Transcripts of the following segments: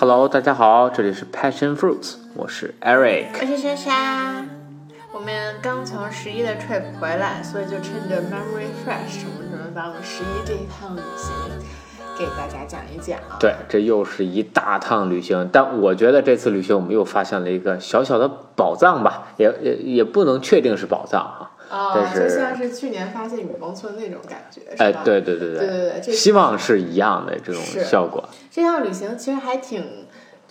Hello，大家好，这里是 Passion Fruits，我是 Eric。我是莎莎。我们刚从十一的 trip 回来，所以就趁着 memory fresh，我们准备把我们十一这一趟旅行给大家讲一讲。对，这又是一大趟旅行，但我觉得这次旅行我们又发现了一个小小的宝藏吧，也也也不能确定是宝藏哈。哦，但是就像是去年发现雨崩村那种感觉，是吧？哎，对对对对对对这希望是一样的这种效果。这趟旅行其实还挺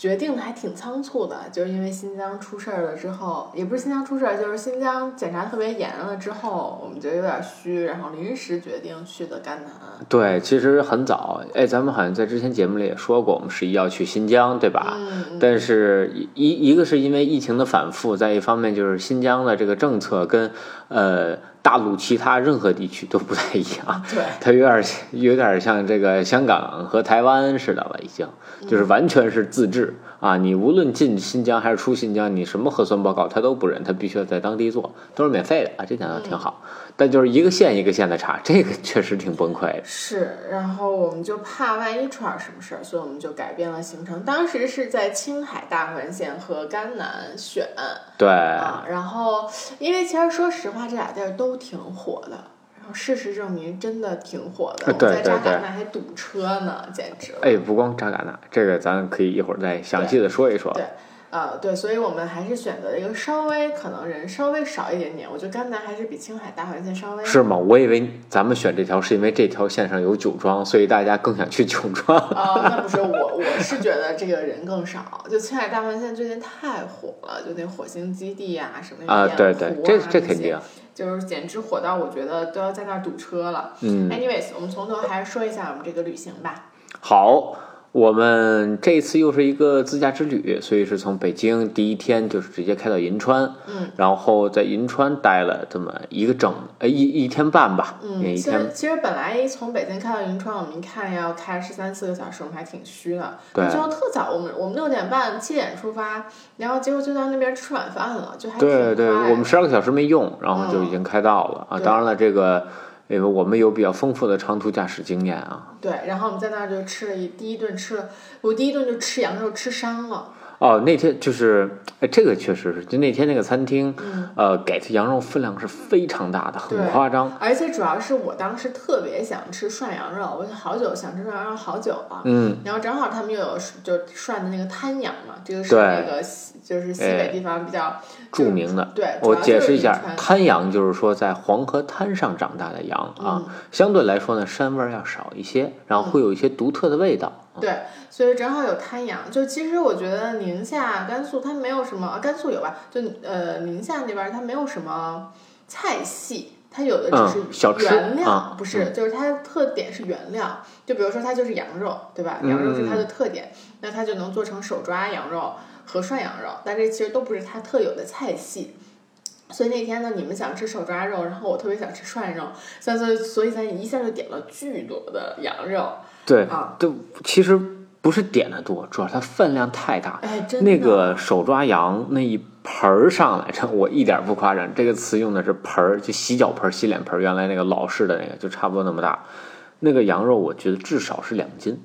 决定的，还挺仓促的，就是因为新疆出事儿了之后，也不是新疆出事儿，就是新疆检查特别严了之后，我们觉得有点虚，然后临时决定去的甘南。对，其实很早，哎，咱们好像在之前节目里也说过，我们十一要去新疆，对吧？但是一一个是因为疫情的反复，再一方面就是新疆的这个政策跟呃大陆其他任何地区都不太一样，对，它有点儿有点儿像这个香港和台湾似的了，已经。就是完全是自治。啊！你无论进新疆还是出新疆，你什么核酸报告他都不认，他必须要在当地做，都是免费的啊，这点倒挺好。但就是一个县一个县的查，这个确实挺崩溃的。是，然后我们就怕万一出点什么事儿，所以我们就改变了行程。当时是在青海大环线和甘南选对，啊，然后因为其实说实话，这俩地儿都挺火的。然后事实证明，真的挺火的。呃对我在扎尕那还堵车呢，简直了。哎，不光扎尕那，这个咱可以一会儿再详细的说一说。对呃，对，所以我们还是选择了一个稍微可能人稍微少一点点。我觉得甘南还是比青海大环线稍微是吗？我以为咱们选这条是因为这条线上有酒庄，所以大家更想去酒庄。啊、那不是我，我是觉得这个人更少。就青海大环线最近太火了，就那火星基地啊、什么啊，盐对对，这这肯定，就是简直火到我觉得都要在那儿堵车了。嗯，Anyways，我们从头还是说一下我们这个旅行吧。好。我们这次又是一个自驾之旅，所以是从北京第一天就是直接开到银川，嗯，然后在银川待了这么一个整呃一一天半吧，嗯，一天其实其实本来从北京开到银川，我们一看要开十三四个小时，我们还挺虚的。对最后特早，我们我们六点半七点出发，然后结果就到那边吃晚饭了，就还挺对对，我们十二个小时没用，然后就已经开到了、啊。当然了，这个因为我们有比较丰富的长途驾驶经验啊。对，然后我们在那儿就吃了一第一顿吃了，我第一顿就吃羊肉吃伤了。哦，那天就是，哎，这个确实是，就那天那个餐厅，嗯呃，给的羊肉分量是非常大的，很夸张。而且主要是我当时特别想吃涮羊肉，我好久想吃涮羊肉好久了。嗯，然后正好他们又有就涮的那个滩羊嘛，这个是那个西就是西北地方比较著名的。对，我解释一下滩羊就是说在黄河滩上长大的羊啊，嗯相对来说呢，膻味儿要少一些，然后会有一些独特的味道。对，所以正好有滩羊。就其实我觉得宁夏、甘肃它没有什么，啊甘肃有吧？就呃宁夏那边儿它没有什么菜系，它有的只嗯是小原料，啊不是，就是它的特点是原料。就比如说它就是羊肉，对吧？羊肉是它的特点，那它就能做成手抓羊肉和涮羊肉，但这其实都不是它特有的菜系。所以那天呢，你们想吃手抓肉，然后我特别想吃涮肉，所以所以咱一下就点了巨多的羊肉对，啊！对，其实不是点的多，主要它分量太大。哎，真的那个手抓羊那一盆儿上来，这我一点儿不夸张，这个词用的是盆儿，就洗脚盆儿、洗脸盆儿，原来那个老式的那个就差不多那么大。那个羊肉我觉得至少是两斤，嗯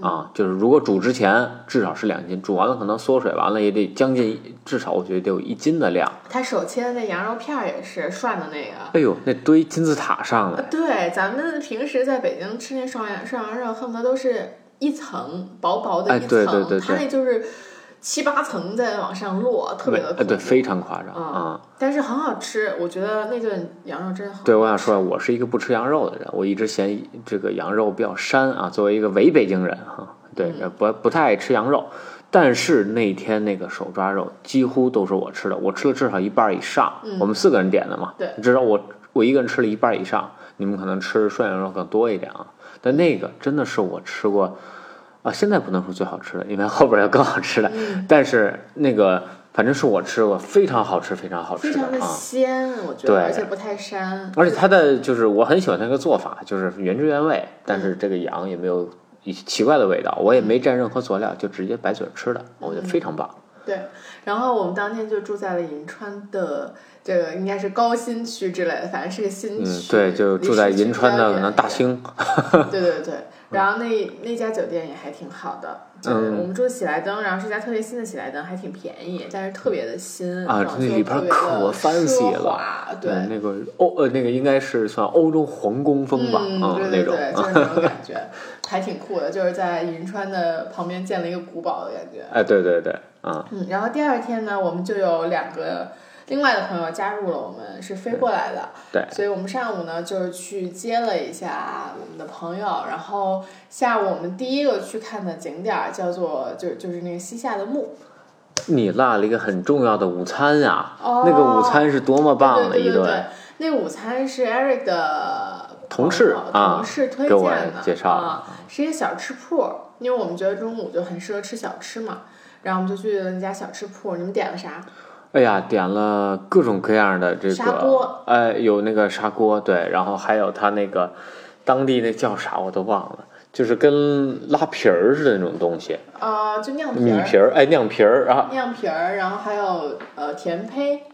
啊，就是如果煮之前至少是两斤，煮完了可能缩水完了也得将近，至少我觉得得有一斤的量。他手切的那羊肉片儿也是涮的那个。哎呦，那堆金字塔上了，对，咱们平时在北京吃那涮羊涮羊肉，恨不得都是一层薄薄的哎一层，对对对它对那就是七八层在往上落，特别的哎对，恐怖。非常夸张嗯啊。但是很好吃，我觉得那顿羊肉真好。对，我想说，我是一个不吃羊肉的人，我一直嫌这个羊肉比较膻啊。作为一个伪北京人哈、对，嗯不不太爱吃羊肉。但是那天那个手抓肉几乎都是我吃的，我吃了至少一半儿以上。嗯我们四个人点的嘛，对至少我我一个人吃了一半儿以上，你们可能吃涮羊肉更多一点啊。但那个真的是我吃过啊，现在不能说最好吃的，因为后边有更好吃的。嗯，但是那个反正是我吃过非常好吃、非常好吃非常的啊。鲜，我觉对得，而且不太膻。而且它的就是我很喜欢那个做法，就是原汁原味，但是这个羊也没有奇怪的味道，我也没蘸任何佐料，就直接白嘴吃的，我觉得非常棒。对，然后我们当天就住在了银川的这个应该是高新区之类的，反正是个新嗯区。，对，就住在银川的可能大兴。兴，对对对，然后那那家酒店也还挺好的，就是嗯我们住喜来登，然后是一家特别新的喜来登，还挺便宜，但是特别的新啊那里边特别可的 fancy 奢华对。嗯那个欧呃那个应该是算欧洲皇宫风吧，嗯，那种对对，就是那种感觉，还挺酷的，就是在银川的旁边建了一个古堡的感觉。哎，对对对，啊，嗯，然后第二天呢，我们就有两个另外的朋友加入了我们，是飞过来的。对所以我们上午呢就是去接了一下我们的朋友，然后下午我们第一个去看的景点儿叫做就就是那个西夏的墓。你落了一个很重要的午餐呀，哦那个午餐是多么棒的一顿，，那午餐是 Eric 的同事同事推给我荐的，介绍啊，是一个小吃铺，因为我们觉得中午就很适合吃小吃嘛，然后我们就去了那家小吃铺。你们点了啥？哎呀，点了各种各样的这砂个锅，哎，有那个砂锅，对，然后还有他那个当地那叫啥我都忘了，就是跟拉皮儿似的那种东西，呃，就酿皮儿，米皮儿，哎，酿皮儿啊，酿皮儿，然后还有呃甜胚，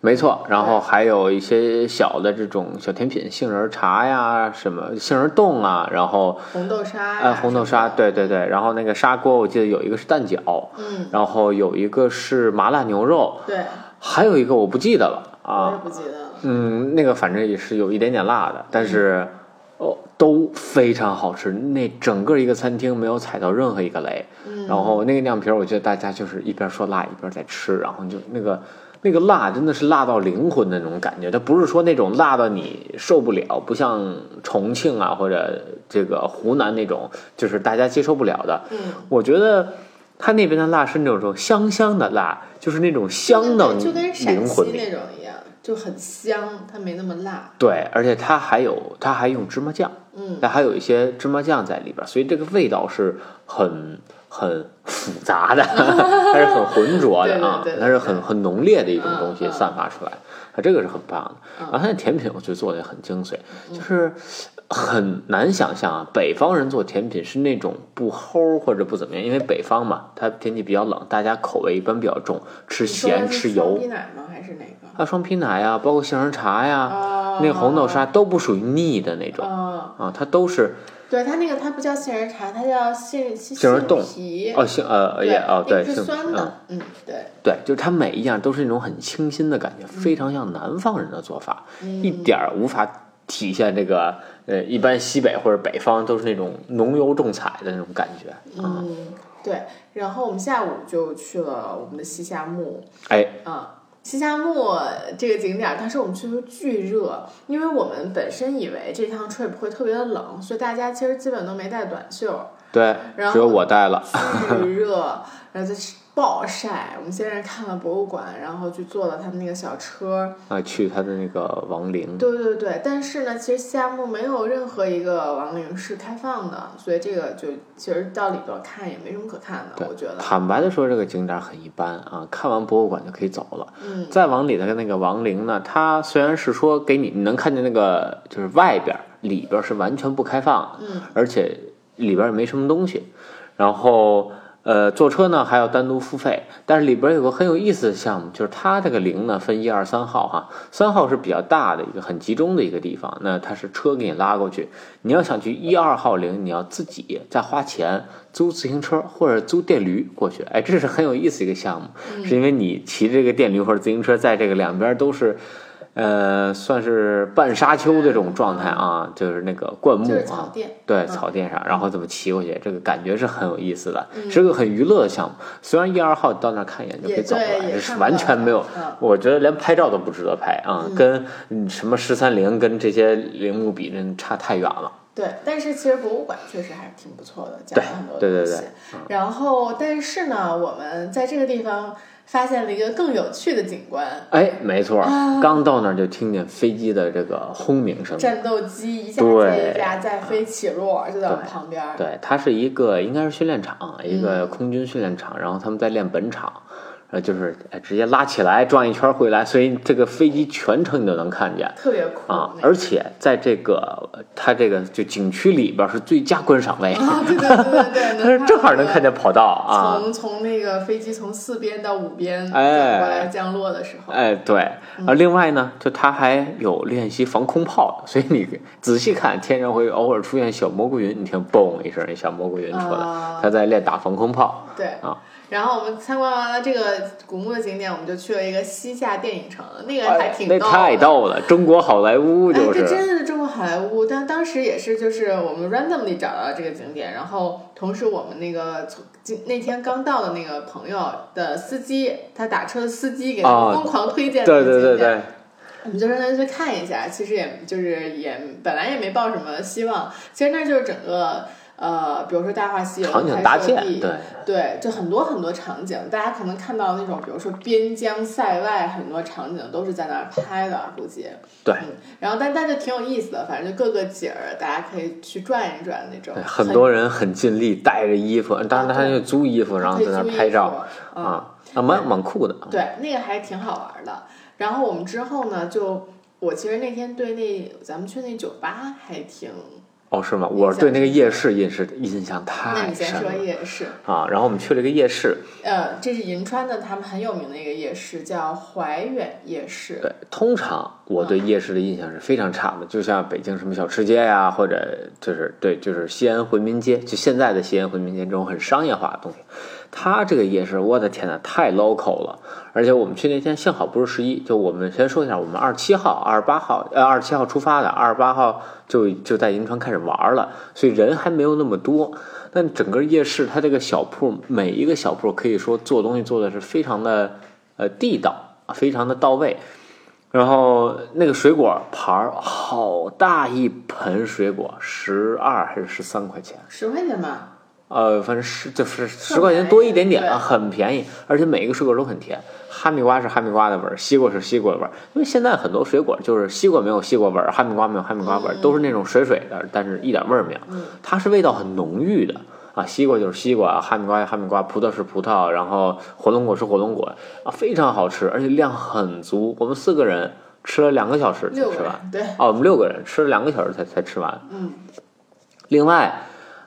没错，然后还有一些小的这种小甜品，杏仁茶呀，什么杏仁冻啊，然后红豆沙呀、哎红豆沙，对对对，然后那个砂锅我记得有一个是蛋饺，嗯，然后有一个是麻辣牛肉，对，还有一个我不记得了我也啊，不记得了。嗯，那个反正也是有一点点辣的，但是哦都非常好吃，那整个一个餐厅没有踩到任何一个雷，嗯，然后那个酿皮儿，我觉得大家就是一边说辣一边在吃，然后就那个那个辣真的是辣到灵魂的那种感觉，它不是说那种辣到你受不了，不像重庆啊或者这个湖南那种，就是大家接受不了的。嗯，我觉得它那边的辣是那种香香的辣，就是那种香到就跟陕西。那种一样，就很香，它没那么辣。对，而且它还有它还用芝麻酱，嗯，它还有一些芝麻酱在里边，所以这个味道是很很复杂的，它是很浑浊的啊它是很很浓烈的一种东西散发出来，它这个是很棒的。嗯。然后它的甜品我觉得做的也很精髓，就是很难想象啊，北方人做甜品是那种不齁或者不怎么样，因为北方嘛，它天气比较冷，大家口味一般比较重，吃咸吃油。皮奶吗？还是哪个？啊，双皮奶呀，包括杏仁茶呀，哦，那个红豆沙都不属于腻的那种。哦，啊，它都是对，它那个它不叫杏仁茶，它叫杏杏杏仁冻皮。哦杏呃对也哦对是酸的，嗯，对，对，就是它每一样都是那种很清新的感觉，非常像南方人的做法，嗯一点儿无法体现这个呃一般西北或者北方都是那种浓油重彩的那种感觉啊，嗯，对。然后我们下午就去了我们的西夏墓，哎啊。西夏木这个景点儿，当时我们去的时候巨热，因为我们本身以为这趟 trip 会特别的冷，所以大家其实基本都没带短袖，对然，后只有我带了，巨热，然后就是暴晒。我们先是看了博物馆，然后去坐了他们那个小车，啊去他的那个王陵，对对对，但是呢，其实西夏墓没有任何一个王陵是开放的，所以这个就其实到里边看也没什么可看的，我觉得。坦白的说，这个景点很一般啊，看完博物馆就可以走了。嗯，再往里的那个王陵呢，它虽然是说给你你能看见那个就是外边，里边是完全不开放的，嗯而且里边也没什么东西。然后呃，坐车呢还要单独付费，但是里边有个很有意思的项目，就是它这个零呢分一二三号哈，三号是比较大的一个很集中的一个地方，那它是车给你拉过去，你要想去一二号零，你要自己再花钱租自行车或者租电驴过去，哎，这是很有意思一个项目，是因为你骑这个电驴或者自行车，在这个两边都是，呃，算是半沙丘这种状态啊，就是那个灌木啊，对，嗯草甸上，然后怎么骑过去，这个感觉是很有意思的，嗯是个很娱乐的项目。虽然一二号到那儿看一眼就可以走了，对，也是完全没有。嗯我觉得连拍照都不值得拍啊，嗯跟嗯什么十三陵跟这些陵墓比，真差太远了。对，但是其实博物馆确实还是挺不错的，讲了很多对对东西。对嗯然后，但是呢，我们在这个地方发现了一个更有趣的景观，哎，没错刚到那儿就听见飞机的这个轰鸣声。战斗机一架对。接一架在飞起落，就在我们旁边。对，它是一个应该是训练场，一嗯。个空军训练场，然后他们在练本场，呃，就是哎直接拉起来转一圈回来，所以这个飞机全程你都能看见特别酷啊！而且在这个呃它这个就景区里边是最佳观赏位，啊，对对对对对，它是正好能看见。跑道啊。从从那个飞机从四边到五边哎过来降落的时候，哎，对，嗯而另外呢，就它还有练习防空炮，所以你仔细看，天上会偶尔出现小蘑菇云，你听嘣一声，那小蘑菇云出来，啊它在练打防空炮。对啊。然后我们参观完了这个古墓的景点，我们就去了一个西夏电影城，那个还挺哎那逗。太逗了，中国好莱坞就哎，这。真的是中国好莱坞，但当时也是就是我们 randomly 找到这个景点，然后同时我们那个从今那天刚到的那个朋友的司机，他打车的司机给他疯狂推荐对对对对，我们就让他去看一下，其实也就是也本来也没抱什么希望，其实那就是整个呃，比如说《大话西游》场景搭建，拍摄地对，对，就很多很多场景，大家可能看到那种，比如说边疆塞外很多场景都是在那儿拍的，估计。对嗯，然后但但就挺有意思的，反正就各个景儿，大家可以去转一转那种对。很多人很尽力，带着衣服，当然他就租衣服，然后在那儿拍照啊、啊，啊，蛮蛮酷的。对，那个还挺好玩的。然后我们之后呢，就我其实那天对那咱们去那酒吧还挺，哦，是吗？我对那个夜市印是印象太那太你先说深了夜市。啊。然后我们去了一个夜市，呃，这是银川的，他们很有名的一个夜市，叫怀远夜市。对，通常我对夜市的印象是非常差的，就像北京什么小吃街呀、或者就是对，就是西安回民街，就现在的西安回民街这种很商业化的东西。它这个夜市，我的天呐，太 local 了！而且我们去那天幸好不是十一，就我们先说一下，我们二十七号、二十八号，呃，二十七号出发的，二十八号就就在银川开始玩了，所以人还没有那么多。但整个夜市，它这个小铺，每一个小铺可以说做东西做的是非常的呃地道，非常的到位。然后那个水果盘儿好大一盆水果，十二还是十三块钱？十块钱吧，呃，反正十就是十块钱多一点点啊，很便宜，而且每一个水果都很甜。哈密瓜是哈密瓜的味儿，西瓜是西瓜的味儿。因为现在很多水果就是西瓜没有西瓜味儿，哈密瓜没有哈密瓜味儿，嗯都是那种水水的，但是一点味儿没有。嗯它是味道很浓郁的啊，西瓜就是西瓜，哈密瓜是哈密瓜，葡萄是葡萄，然后火龙果是火龙果啊，非常好吃，而且量很足。我们四个人吃了两个小时才吃完，，对，哦，我们六个人吃了两个小时才才吃完。嗯，另外，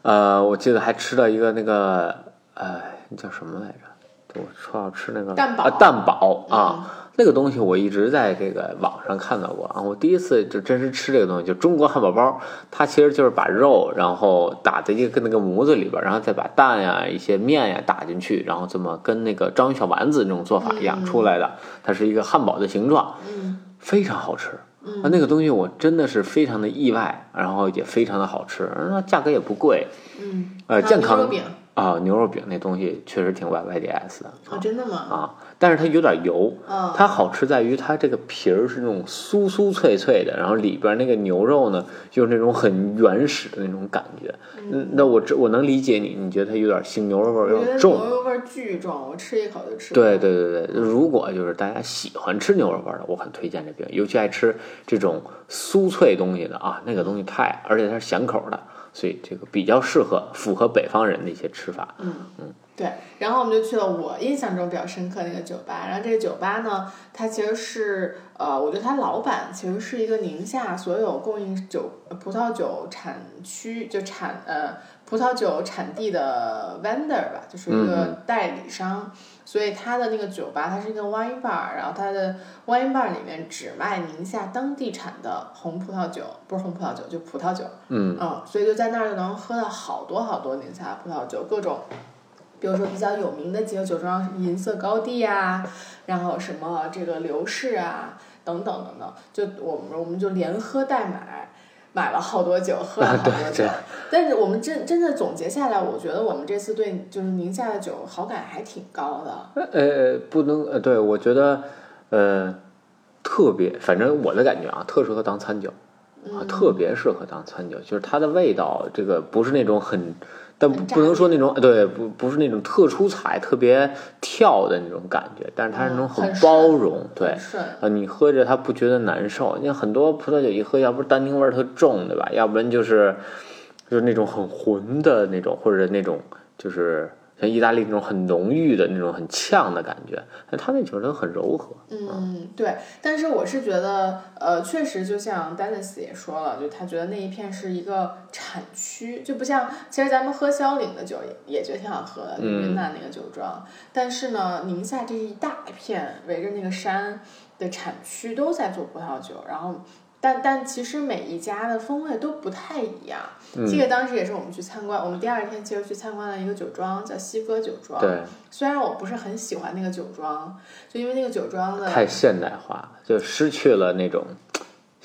呃，我记得还吃了一个那个，呃，那叫什么来着？我说要吃那个蛋堡啊，蛋堡啊，嗯那个东西我一直在这个网上看到过啊。我第一次就真实吃这个东西，就中国汉堡包，它其实就是把肉然后打在一个那个模子里边，然后再把蛋呀、一些面呀打进去，然后这么跟那个章鱼小丸子那种做法一样嗯出来的，它是一个汉堡的形状，嗯非常好吃。嗯。啊，那个东西我真的是非常的意外，然后也非常的好吃，那价格也不贵，嗯，呃，健康啊，牛肉饼那东西确实挺 YYDS 的啊，真的吗？啊，但是它有点油，啊，它好吃在于它这个皮儿是那种酥酥脆脆的，然后里边那个牛肉呢，就是那种很原始的那种感觉。嗯，那我这我能理解你，你觉得它有点腥牛肉味儿有点重。牛肉味儿巨重，我吃一口就吃。对，对对对，如果就是大家喜欢吃牛肉味儿的，我很推荐这饼，尤其爱吃这种酥脆东西的啊，那个东西太，而且它是咸口的，所以这个比较适合符合北方人的一些吃法。嗯嗯，对。然后我们就去了我印象中比较深刻的那个酒吧，然后这个酒吧呢，它其实是呃，我觉得它老板其实是一个宁夏所有供应酒呃葡萄酒产区就产呃葡萄酒产地的 vendor 吧，就是一个代理商。所以它的那个酒吧，它是一个 wine bar，然后它的 wine bar 里面只卖宁夏当地产的红葡萄酒，不是红葡萄酒，就葡萄酒。嗯嗯，所以就在那儿就能喝到好多好多宁夏葡萄酒，各种，比如说比较有名的几个酒庄，银色高地啊，然后什么这个刘氏啊，等等等等，就我们我们就连喝带买，买了好多酒，喝了好多酒对。但是我们真真的总结下来，我觉得我们这次对就是宁夏的酒好感还挺高的。呃，不能呃，对我觉得呃特别，反正我的感觉啊，特适合当餐酒。啊，嗯特别适合当餐酒，就是它的味道，这个不是那种很，但不不能说那种对，不不是那种特出彩、特别跳的那种感觉，但是它是那种嗯很包顺容，对。啊，你喝着它不觉得难受。你看很多葡萄酒一喝，要不是单宁味儿特重，对吧？要不然就是就是那种很浑的那种，或者那种就是像意大利那种很浓郁的那种很呛的感觉，但它那酒都很柔和。嗯，对。但是我是觉得，呃，确实就像 Dennis 也说了，就他觉得那一片是一个产区，就不像其实咱们喝萧岭的酒也也觉得挺好喝的，云南那个酒庄。但是呢，宁夏这一大片围着那个山的产区都在做葡萄酒，然后。但但其实每一家的风味都不太一样。这个当时也是我们去参观，我们第二天其实去参观了一个酒庄，叫西哥酒庄。对。虽然我不是很喜欢那个酒庄，就因为那个酒庄的太现代化，就失去了那种。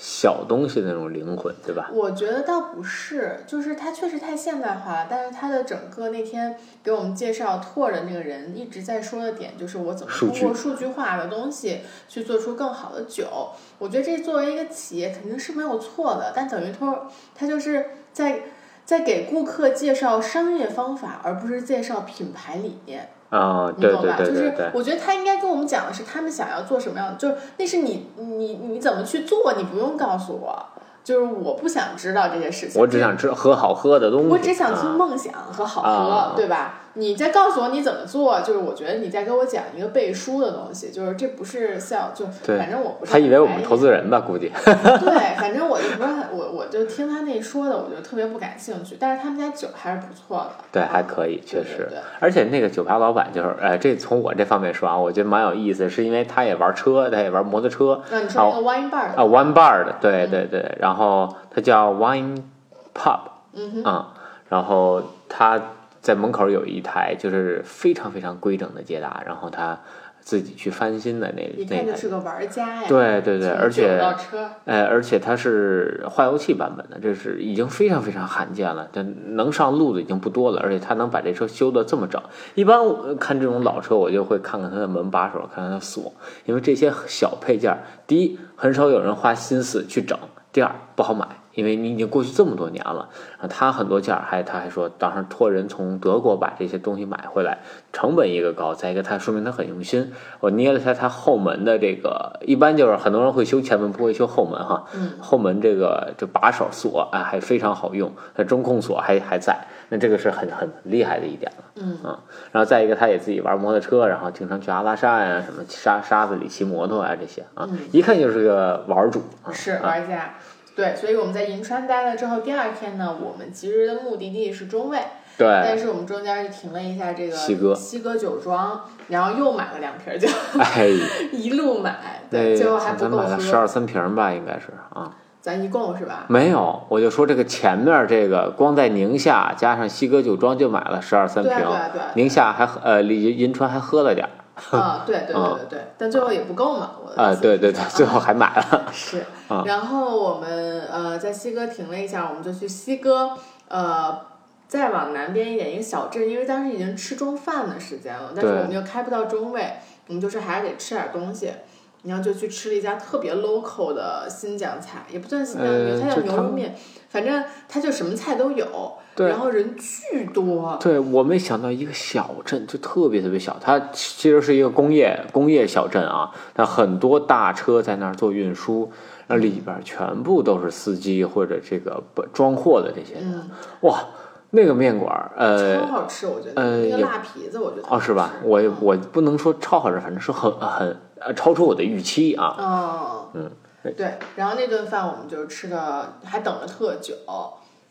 小东西那种灵魂，对吧？我觉得倒不是，就是它确实太现代化了。但是它的整个那天给我们介绍拓的那个人一直在说的点，就是我怎么通过数据化的东西去做出更好的酒。我觉得这作为一个企业肯定是没有错的，但等于说他就是在在给顾客介绍商业方法，而不是介绍品牌理念。啊，对对对对，就是我觉得他应该跟我们讲的是他们想要做什么样的，就是那是你你你怎么去做，你不用告诉我。就是我不想知道这些事情，我只想吃喝好喝的东西。我只想听梦想和好喝，对吧？你再告诉我你怎么做，就是我觉得你在给我讲一个背书的东西，就是这不是 sell，就反正我不是。他以为我们投资人吧，估计。对，反正我就不是很我我就听他那说的，我就特别不感兴趣。但是他们家酒还是不错的。对，还可以，确实。对。而且那个酒吧老板就是，呃，这从我这方面说啊，我觉得蛮有意思，是因为他也玩车，他也玩摩托车。那你说那个 wine bar 啊，wine bar 的，对对对，然后。他叫 Wine Pub，嗯啊，然后它在门口有一台就是非常非常规整的捷达，然后他自己去翻新的那那台。是个玩家呀。对对对，而且，哎，而且它是化油器版本的，这是已经非常非常罕见了。它能上路的已经不多了，而且它能把这车修的这么整。一般看这种老车，我就会看看它的门把手，看看它锁，因为这些小配件，第一很少有人花心思去整，第二不好买。因为你已经过去这么多年了，啊，他很多件儿还他还说，当时托人从德国把这些东西买回来，成本一个高，再一个他说明他很用心。我捏了下他后门的这个，一般就是很多人会修前门，不会修后门哈。嗯。后门这个这把手锁啊，还非常好用，它中控锁还还在，那这个是很很厉害的一点了。嗯。啊，然后再一个，他也自己玩摩托车，然后经常去阿拉善啊，什么沙沙子里骑摩托啊这些啊，一看就是个玩主。是玩家。对，所以我们在银川待了之后，第二天呢，我们其实的目的地是中卫，对，但是我们中间就停了一下这个西哥西哥酒庄，然后又买了两瓶酒，哎，一路买，对，最后还不够喝，十二三瓶吧，应该是啊，咱一共是吧？没有，我就说这个前面这个光在宁夏加上西哥酒庄就买了十二三瓶，对对，宁夏还呃离银川还喝了点儿。啊，对对对对对，但最后也不够嘛，我啊，对对对，最后还买了。是，然后我们呃在西哥停了一下，我们就去西哥呃再往南边一点一个小镇，因为当时已经吃中饭的时间了，但是我们又开不到中卫，我们就是还是得吃点东西，然后就去吃了一家特别 local 的新疆菜，也不算新疆菜，它叫牛肉面，反正它就什么菜都有。然后人巨多，对我没想到一个小镇就特别特别小，它其实是一个工业工业小镇啊，那很多大车在那儿做运输，那里边全部都是司机或者这个装货的这些人，哇，那个面馆呃超好吃，我觉得那个辣皮子我觉得哦是吧？我我不能说超好吃，反正是很很呃超出我的预期啊，哦嗯对，然后那顿饭我们就吃的还等了特久。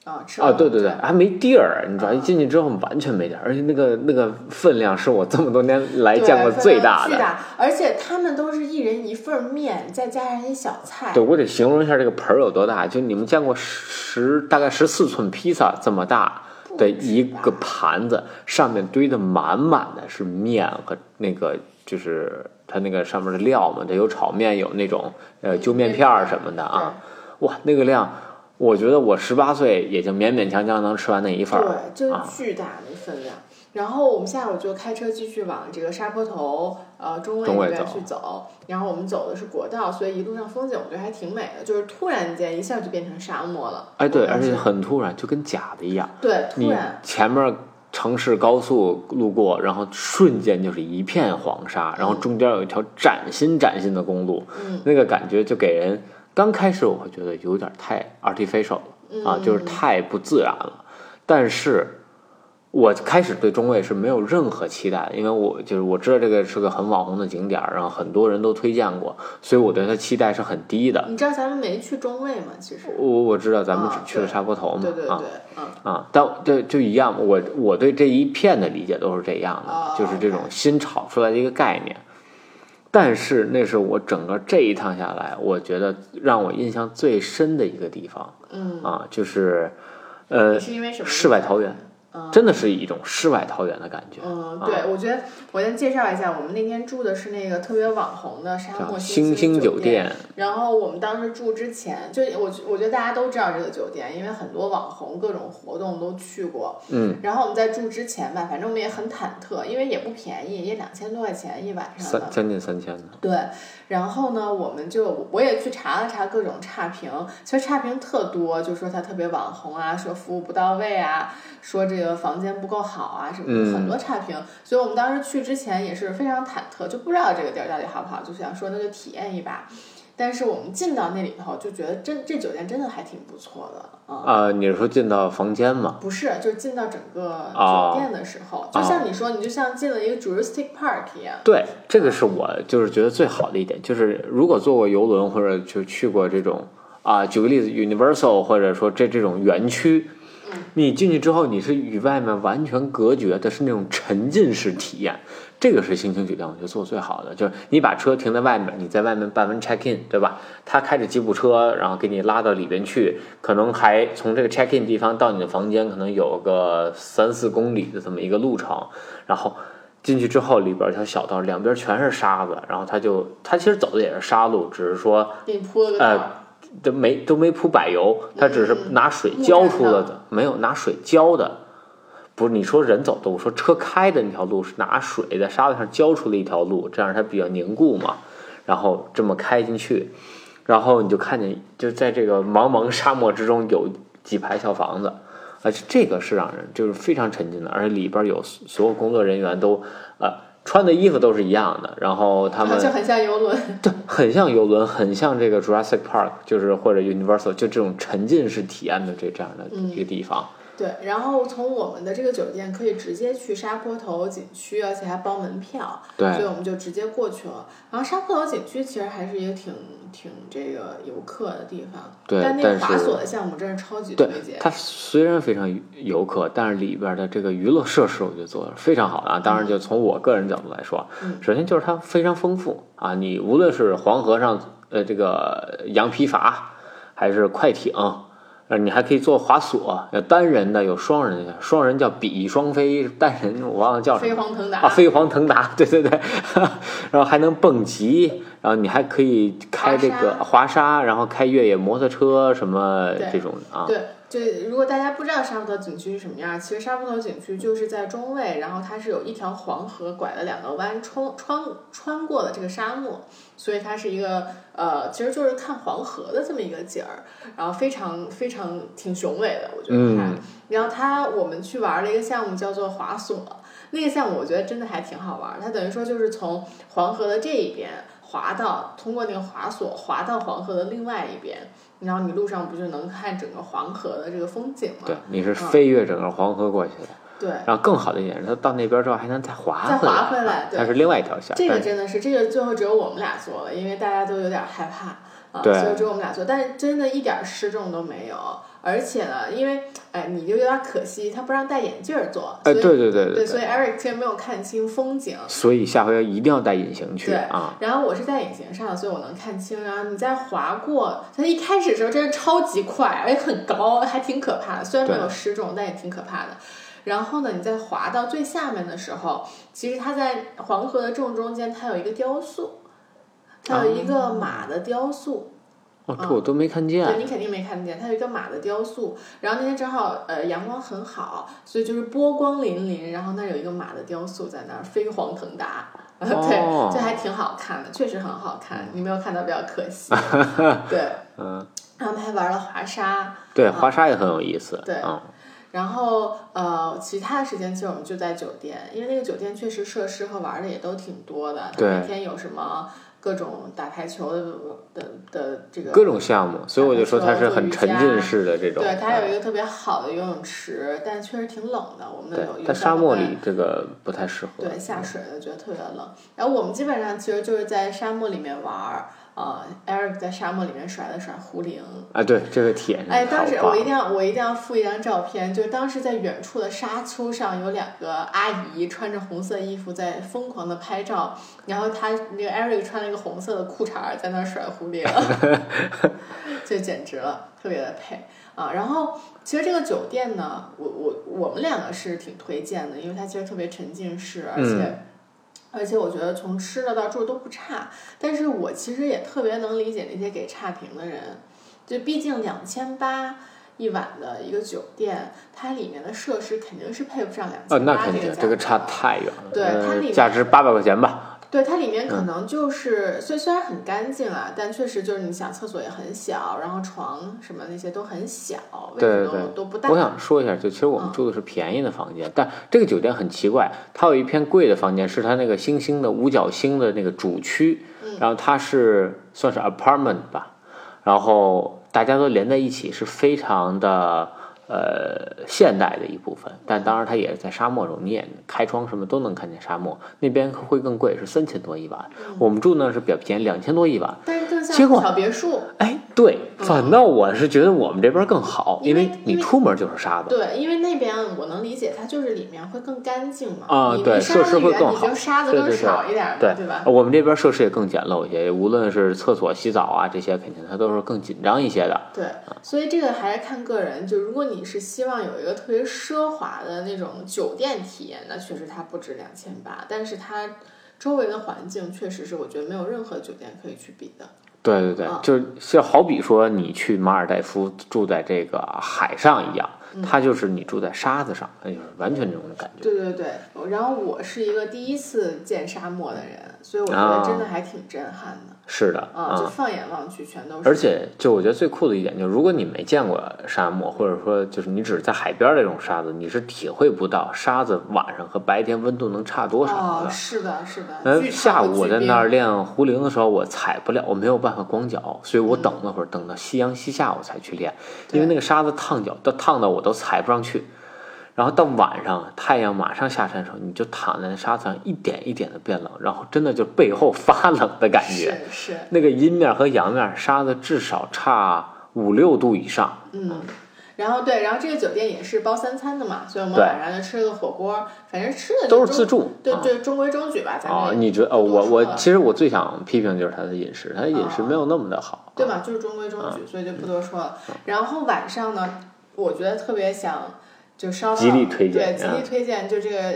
啊，吃啊，对对对，还没地儿，你知道，一进去之后完全没地儿，而且那个那个分量是我这么多年来见过最大的，巨大，而且他们都是一人一份面，再加上一些小菜。对，我得形容一下这个盆儿有多大，就你们见过十大概十四寸披萨这么大的一个盘子，上面堆的满满的是面和那个就是它那个上面的料嘛，它有炒面，有那种呃揪面片儿什么的啊，哇，那个量。我觉得我十八岁也就勉勉强强能吃完那一份儿，对，就是巨大的分量。然后我们下午就开车继续往这个沙坡头呃中卫那边去走。然后我们走的是国道，所以一路上风景我觉得还挺美的。就是突然间一下就变成沙漠了。哎，对，而且很突然，就跟假的一样。对，突然前面城市高速路过，然后瞬间就是一片黄沙，然后中间有一条崭新崭新的公路，嗯，那个感觉就给人。刚开始我会觉得有点太 artificial 了啊，就是太不自然了。但是我开始对中卫是没有任何期待的，因为我就是我知道这个是个很网红的景点，然后很多人都推荐过，所以我对它期待是很低的。你知道咱们没去中卫吗？其实，我我知道咱们只啊去了对沙坡头嘛，对对对，啊嗯，啊，但对就一样，我我对这一片的理解都是这样的，哦就是这种新炒出来的一个概念。但是那是我整个这一趟下来，我觉得让我印象最深的一个地方嗯，啊，就是呃是因为什么？世外桃源，嗯真的是一种世外桃源的感觉。嗯，啊对，我觉得我先介绍一下，我们那天住的是那个特别网红的沙漠星星酒店。店，然后我们当时住之前，就我我觉得大家都知道这个酒店，因为很多网红各种活动都去过。嗯，然后我们在住之前吧，反正我们也很忐忑，因为也不便宜，也两千多块钱一晚上。三将近三千呢。对，然后呢，我们就我也去查了查各种差评，其实差评特多，就说它特别网红啊，说服务不到位啊，说这个房间不够好啊，什么的，嗯很多差评。所以我们当时去之前也是非常忐忑，就不知道这个地儿到底好不好，就想说那就体验一把。但是我们进到那里头，就觉得真这酒店真的还挺不错的啊。啊，你是说进到房间吗？不是，就是进到整个哦酒店的时候，就像你说，你就像进了一个 touristic park 一样。对，这个是我就是觉得最好的一点，就是如果坐过游轮或者就去过这种啊，举个例子，Universal 或者说这这种园区，你进去之后你是与外面完全隔绝的，是那种沉浸式体验。这个是星星酒店我觉得做的最好的，就是你把车停在外面，你在外面办完 check in，对吧？他开着吉普车，然后给你拉到里边去，可能还从这个 check in 地方到你的房间，可能有个三四公里的这么一个路程，然后。进去之后，里边儿一条小道，两边全是沙子，然后他就他其实走的也是沙路，只是说给你铺了个呃都没都没铺柏油，它只是拿水浇出了的，没有拿水浇的。不是你说人走的，我说车开的那条路是拿水在沙子上浇出了一条路，这样它比较凝固嘛。然后这么开进去，然后你就看见就在这个茫茫沙漠之中有几排小房子，而且这个是让人就是非常沉浸的，而且里边有所有工作人员都呃穿的衣服都是一样的，然后他们就很像游轮。对很像游轮，很像这个 Jurassic Park，就是或者 Universal，就这种沉浸式体验的这这样的一个地方。对，然后从我们的这个酒店可以直接去沙坡头景区，而且还包门票，对所以，我们就直接过去了。然后沙坡头景区其实还是一个挺挺这个游客的地方，对但那个滑索的项目真是超级推荐。它虽然非常游客，但是里边的这个娱乐设施我觉得做的非常好的啊。当然，就从我个人角度来说，嗯首先就是它非常丰富啊。你无论是黄河上呃这个羊皮筏，还是快艇。呃，你还可以做滑索，有单人的，有双人的。双人叫比翼双飞，单人我忘了叫什么飞黄腾达，啊，飞黄腾达，对对对，然后还能蹦极，然后你还可以开这个滑沙，然后开越野摩托车什么这种啊，对，就如果大家不知道沙坡头景区是什么样，其实沙坡头景区就是在中卫，然后它是有一条黄河拐了两个弯穿穿穿过了这个沙漠，所以它是一个呃，其实就是看黄河的这么一个景儿，然后非常非常挺雄伟的，我觉得它。嗯。然后它我们去玩了一个项目叫做滑索，那个项目我觉得真的还挺好玩儿，它等于说就是从黄河的这一边滑到，通过那个滑索滑到黄河的另外一边。然后你路上不就能看整个黄河的这个风景吗？对，你是飞越整个黄河过去的。对，然后更好的一点是，它到那边之后还能再滑再回来，滑回来对它是另外一条线。这个真的是这个最后只有我们俩做了，因为大家都有点害怕啊，对所以只有我们俩做，但是真的一点失重都没有。而且呢，因为哎，你就有点可惜，他不让戴眼镜儿做，哎，对对对对，对所以 Eric 其实没有看清风景。所以下回一定要戴隐形去对啊。然后我是在隐形上，所以我能看清。然后你再划过，它一开始的时候真是超级快，而且很高，还挺可怕的。虽然没有失重，但也挺可怕的。然后呢，你在滑到最下面的时候，其实它在黄河的正中间，它有一个雕塑，它有一个马的雕塑。哦，这我都没看见。对你肯定没看见，它有一个马的雕塑。然后那天正好呃阳光很好，所以就是波光粼粼。然后那儿有一个马的雕塑在那儿飞黄腾达，哦对，这还挺好看的，确实很好看。你没有看到比较可惜。对，嗯，然后还玩了滑沙，对，滑沙也很有意思。对嗯，然后呃其他的时间其实我们就在酒店，因为那个酒店确实设施和玩的也都挺多的。对每天有什么各种打台球的的的这个各种项目，所以我就说它是很沉浸式的这种。对，它还有一个特别好的游泳池，但确实挺冷的。我们有在沙漠里这个不太适合。对，下水的觉得特别冷。然后我们基本上其实就是在沙漠里面玩儿。啊，Eric 在沙漠里面甩了甩壶铃。啊，对，这个体验哎，当时我一定要，我一定要附一张照片，就是当时在远处的沙丘上有两个阿姨穿着红色衣服在疯狂的拍照，然后他那个 Eric 穿了一个红色的裤衩在那甩壶铃，就简直了，特别的配啊。然后其实这个酒店呢，我我我们两个是挺推荐的，因为它其实特别沉浸式，而且。而且我觉得从吃的到住都不差，但是我其实也特别能理解那些给差评的人，就毕竟两千八一晚的一个酒店，它里面的设施肯定是配不上两千八这个那肯定，这个差太远了。对，它里价值八百块钱吧。对它里面可能就是，虽虽然很干净啊，但确实就是你想厕所也很小，然后床什么那些都很小，对对都不大。我想说一下，就其实我们住的是便宜的房间，但这个酒店很奇怪，它有一片贵的房间，是它那个星星的五角星的那个主区，然后它是算是 apartment 吧，然后大家都连在一起，是非常的。呃，现代的一部分，但当然它也是在沙漠中，你也开窗什么都能看见沙漠。那边会更贵，是三千多一晚。我们住呢是比较便宜，两千多一晚。但是更像小别墅。哎，对，反倒我是觉得我们这边更好，因为你出门就是沙子。对，因为那边我能理解，它就是里面会更干净嘛。啊，对，设施会更好，沙子更少一点，对对吧？我们这边设施也更简陋一些，无论是厕所、洗澡啊这些，肯定它都是更紧张一些的。对，所以这个还是看个人。就如果你是希望有。一个特别奢华的那种酒店体验，那确实它不止两千八，但是它周围的环境确实是我觉得没有任何酒店可以去比的。对对对，就像好比说你去马尔代夫住在这个海上一样，它就是你住在沙子上，那就是完全这种感觉。对对对，然后我是一个第一次见沙漠的人，所以我觉得真的还挺震撼的。是的，啊，就放眼望去全都是。而且，就我觉得最酷的一点，就是如果你没见过沙漠，或者说就是你只是在海边那种沙子，你是体会不到沙子晚上和白天温度能差多少的。哦，是的，是的。下午我在那儿练壶铃的时候，我踩不了，我没有办法光脚，所以我等了会儿，等到夕阳西下我才去练，因为那个沙子烫脚，都烫到我都踩不上去。然后到晚上，太阳马上下山的时候，你就躺在那沙子上，一点一点的变冷，然后真的就背后发冷的感觉。是是。那个阴面和阳面沙子至少差五六度以上。嗯。然后对，然后这个酒店也是包三餐的嘛，所以我们晚上就吃了个火锅，反正吃的都是自助。对对，中规中矩吧，咱们。哦，你觉得？哦，我我其实我最想批评就是他的饮食，他的饮食没有那么的好。对嘛，就是中规中矩，所以就不多说了。然后晚上呢，我觉得特别想。就稍极力推荐，对，极力推荐。就这个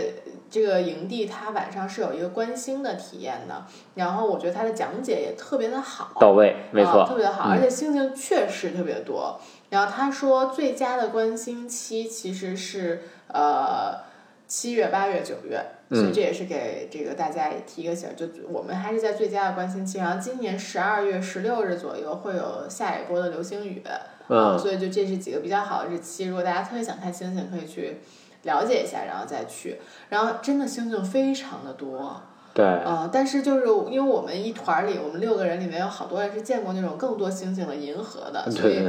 这个营地，它晚上是有一个观星的体验的。然后我觉得它的讲解也特别的好，到位，没错，特别的好，而且星星确实特别多。然后他说，最佳的观星期其实是呃七月、八月、九月，所以这也是给这个大家也提个醒，就我们还是在最佳的观星期。然后今年十二月十六日左右会有下一波的流星雨。嗯，所以就这是几个比较好的日期，如果大家特别想看星星，可以去了解一下，然后再去。然后真的星星非常的多，对，啊，但是就是因为我们一团里，我们六个人里面有好多人是见过那种更多星星的银河的，所以。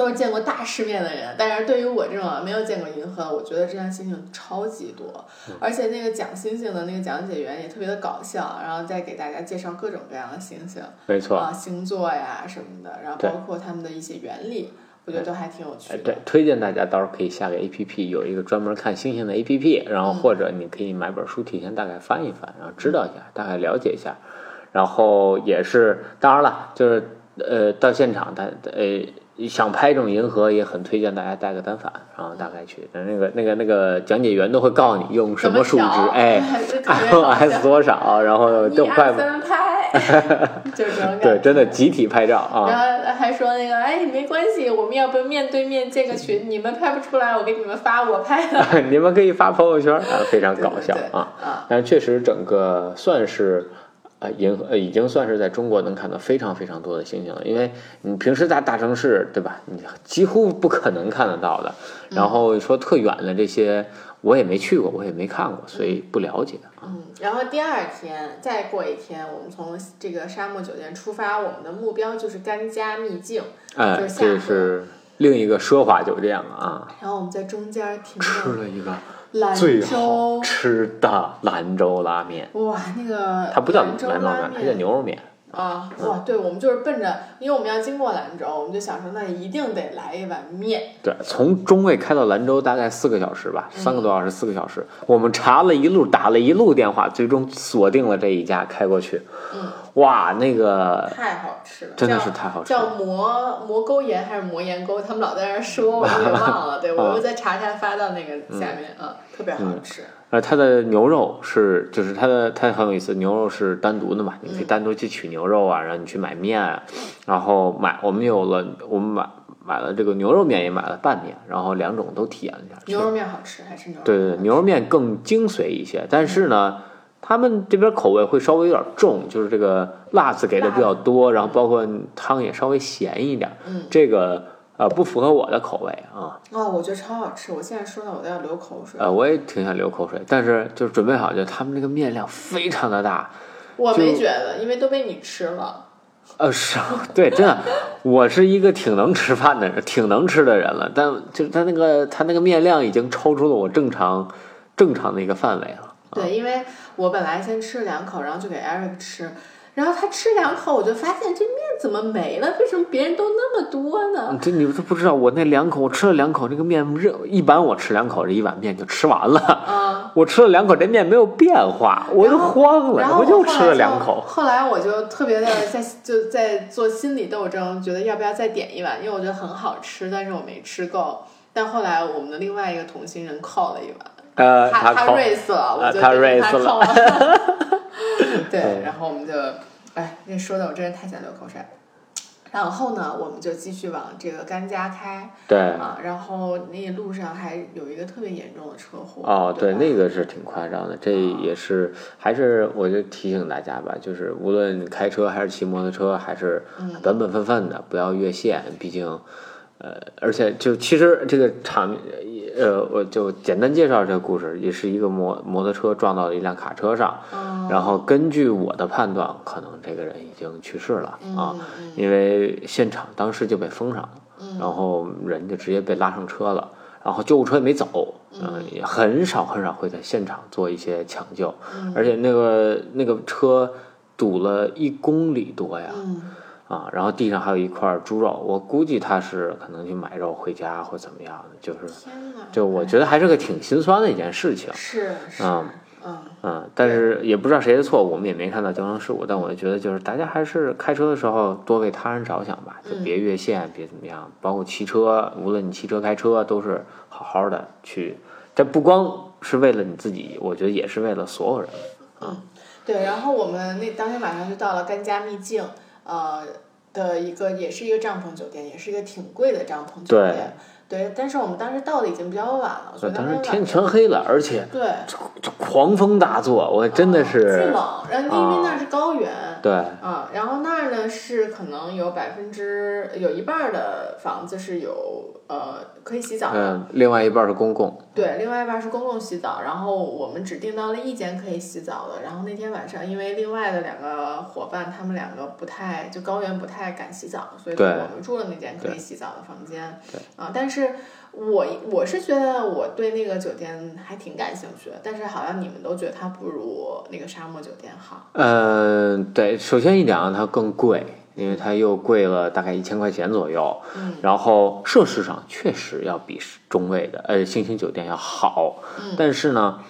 都是见过大世面的人，但是对于我这种没有见过银河，我觉得这样星星超级多，而且那个讲星星的那个讲解员也特别的搞笑，然后再给大家介绍各种各样的星星，没错啊，星座呀什么的，然后包括他们的一些原理，我觉得都还挺有趣的。对，推荐大家到时候可以下个 A P P，有一个专门看星星的 A P P，然后或者你可以买本书，提前大概翻一翻，然后知道一下，大概了解一下，然后也是，当然了，就是呃，到现场他呃。想拍这种银河，也很推荐大家带个单反，然后大概去，那个那个那个讲解员都会告诉你用什么数值，哎，iPhone S 多少，然后就快 拍，就这种对，真的集体拍照啊。然后还说那个，哎，没关系，我们要不面对面建个群，你们拍不出来，我给你们发我拍的，你们可以发朋友圈，啊，非常搞笑啊。但确实整个算是。啊，银河呃，已经算是在中国能看到非常非常多的星星了，因为你平时在大城市，对吧？你几乎不可能看得到的。然后说特远的这些我也没去过，我也没看过，所以不了解啊。嗯，然后第二天再过一天，我们从这个沙漠酒店出发，我们的目标就是甘加秘境，哎，就是这是另一个奢华酒店了啊！然后我们在中间停吃了了一个兰最好州，吃的兰州拉面，哇，那个它不叫兰州拉面，它叫牛肉面。啊，哇，对，我们就是奔着，因为我们要经过兰州，我们就想说，那一定得来一碗面。对，从中卫开到兰州大概四个小时吧，三个多小时，四个小时。我们查了一路，打了一路电话，最终锁定了这一家，开过去。嗯，哇，那个太好吃了，真的是太好吃了叫。磨磨沟盐还是磨盐沟？他们老在那儿说，我给忘了。对，我 啊会再查查发到那个下面啊，特别好吃。呃，它的牛肉是，就是它的它很有意思，牛肉是单独的嘛，你可以单独去取牛肉啊，然后你去买面啊，然后买我们有了，我们买买了这个牛肉面，也买了拌面，然后两种都体验了一下。牛肉面好吃还是牛肉？对对对，牛肉面更精髓一些，但是呢，他们这边口味会稍微有点重，就是这个辣子给的比较多，然后包括汤也稍微咸一点，嗯，这个呃不符合我的口味啊，哦，我觉得超好吃，我现在说的我都要流口水。呃我也挺想流口水，但是就是准备好，就他们这个面量非常的大，我没觉得，因为都被你吃了。呃是啊，对，真的，我是一个挺能吃饭的人，挺能吃的人了，但就是他那个他那个面量已经超出了我正常正常的一个范围了。对，因为我本来先吃了两口，然后就给 Eric 吃，然后他吃两口，我就发现这面怎么没了？为什么别人都那么多呢？这你都不知道，我那两口，我吃了两口，这个面热，一般我吃两口，这一碗面就吃完了。啊、我吃了两口，这面没有变化，我就慌了，我就吃了两口。后来我就特别的在就在做心理斗争，觉得要不要再点一碗，因为我觉得很好吃，但是我没吃够。但后来我们的另外一个同行人靠了一碗，呃，他他，race 了，我呃他就跟 race 他了靠了。对，嗯然后我们就，哎，那说的我真是太想流口水。然后呢，我们就继续往这个甘家开对，啊，然后那路上还有一个特别严重的车祸。哦，对，吧那个是挺夸张的，这也是还是我就提醒大家吧，就是无论开车还是骑摩托车，还是嗯本本分分的，不要越线，毕竟。呃，而且就其实这个场面，呃，我就简单介绍这个故事，也是一个摩摩托车撞到了一辆卡车上，嗯然后根据我的判断，可能这个人已经去世了啊，因为现场当时就被封上了，嗯然后人就直接被拉上车了，然后救护车也没走，嗯，也很少很少会在现场做一些抢救，嗯。而且那个那个车堵了一公里多呀，嗯啊，然后地上还有一块猪肉，我估计他是可能去买肉回家或怎么样的，就是！就我觉得还是个挺心酸的一件事情，是是嗯嗯嗯，但是也不知道谁的错，我们也没看到交通事故，但我觉得就是大家还是开车的时候多为他人着想吧，就别越线，别怎么样，包括骑车，无论你骑车开车，都是好好的去，这不光是为了你自己，我觉得也是为了所有人。嗯对，然后我们那当天晚上就到了甘家秘境，呃的一个也是一个帐篷酒店，也是一个挺贵的帐篷酒店。对，但是我们当时到的已经比较晚了，所以当时天全黑了，而且对这狂风大作，我真的是巨，冷，然后因为那是高原。对，啊，然后那儿呢是可能有百分之有一半儿的房子是有呃可以洗澡的，嗯，另外一半是公共，对，另外一半儿是公共洗澡，然后我们只订到了一间可以洗澡的。然后那天晚上，因为另外的两个伙伴，他们两个不太就高原不太敢洗澡，所以对我们住了那间可以洗澡的房间。对啊，但是我我是觉得我对那个酒店还挺感兴趣的，但是好像你们都觉得它不如那个沙漠酒店好。嗯，对，首先一讲它更贵，因为它又贵了大概一千块钱左右，嗯然后设施上确实要比中卫的呃星星酒店要好，嗯但是呢，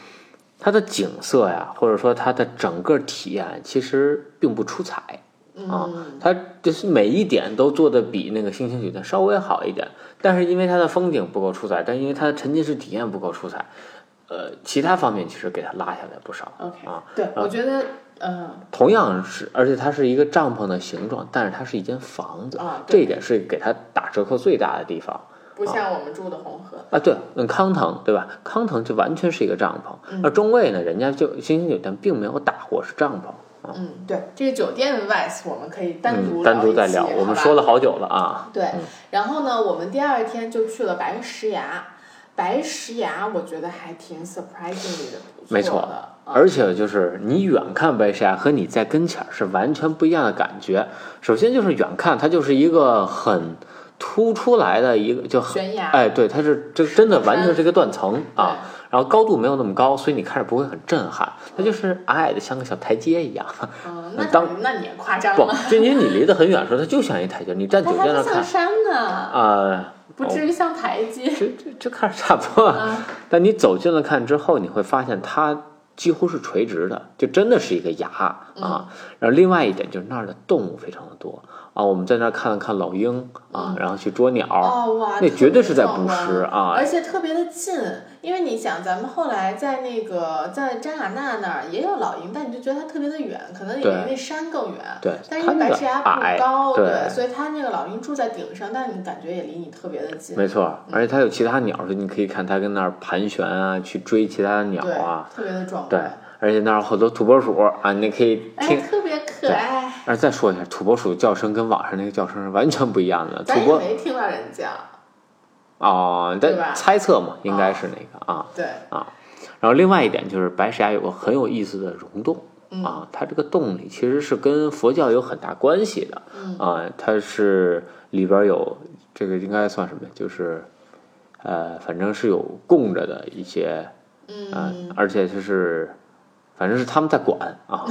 它的景色呀，或者说它的整个体验其实并不出彩。啊嗯，它就是每一点都做的比那个星星酒店稍微好一点，但是因为它的风景不够出彩，但因为它的沉浸式体验不够出彩，呃，其他方面其实给它拉下来不少。OK，啊对，我觉得嗯同样是，而且它是一个帐篷的形状，但是它是一间房子，啊，这一点是给它打折扣最大的地方不像我们住的红河。啊。对，嗯，康腾对吧？康腾就完全是一个帐篷，嗯而中卫呢，人家就星星酒店并没有打过是帐篷。嗯，对，这个酒店的 vice 我们可以单独嗯，单独再聊，我们说了好久了啊。对，然后呢，我们第二天就去了白石崖。白石崖我觉得还挺 surprisingly 的不错的，没错嗯而且就是你远看白石崖和你在跟前儿是完全不一样的感觉。首先就是远看，它就是一个很突出来的一个就很悬崖哎，对，它是这真的完全是一个断层啊。对然后高度没有那么高，所以你看着不会很震撼，它就是矮矮的像个小台阶一样。嗯，那当你那你也夸张了不，，就因为你离得很远的时候，它就像一台阶，你站久它还不在那看像山呢，啊，不至于像台阶。这这这看着差不多。啊，但你走近了看之后，你会发现它几乎是垂直的，就真的是一个崖啊。然后另外一点就是那儿的动物非常的多啊，我们在那儿看了看老鹰啊，然后去捉鸟，哦哇，那绝对是在捕食啊而且特别的近，因为你想，咱们后来在那个在扎尕那那儿也有老鹰，但你就觉得它特别的远，可能也对离那山更远。对，但是因为白石崖不高，对所以它那个老鹰住在顶上，但你感觉也离你特别的近。没错，而且它有其他鸟，所以你可以看它跟那儿盘旋啊，去追其他的鸟对啊，，特别的壮观对。，而且那儿好多土拨鼠啊，你可以哎，听。特别可爱。而再说一下，土拨鼠的叫声跟网上那个叫声是完全不一样的。土拨没听到人叫，哦，但猜测嘛，应该是那个啊。对啊，然后另外一点就是白石崖有个很有意思的溶洞嗯啊，它这个洞里其实是跟佛教有很大关系的嗯啊，它是里边有这个应该算什么？就是呃，反正是有供着的一些，嗯，而且就是反正是他们在管啊，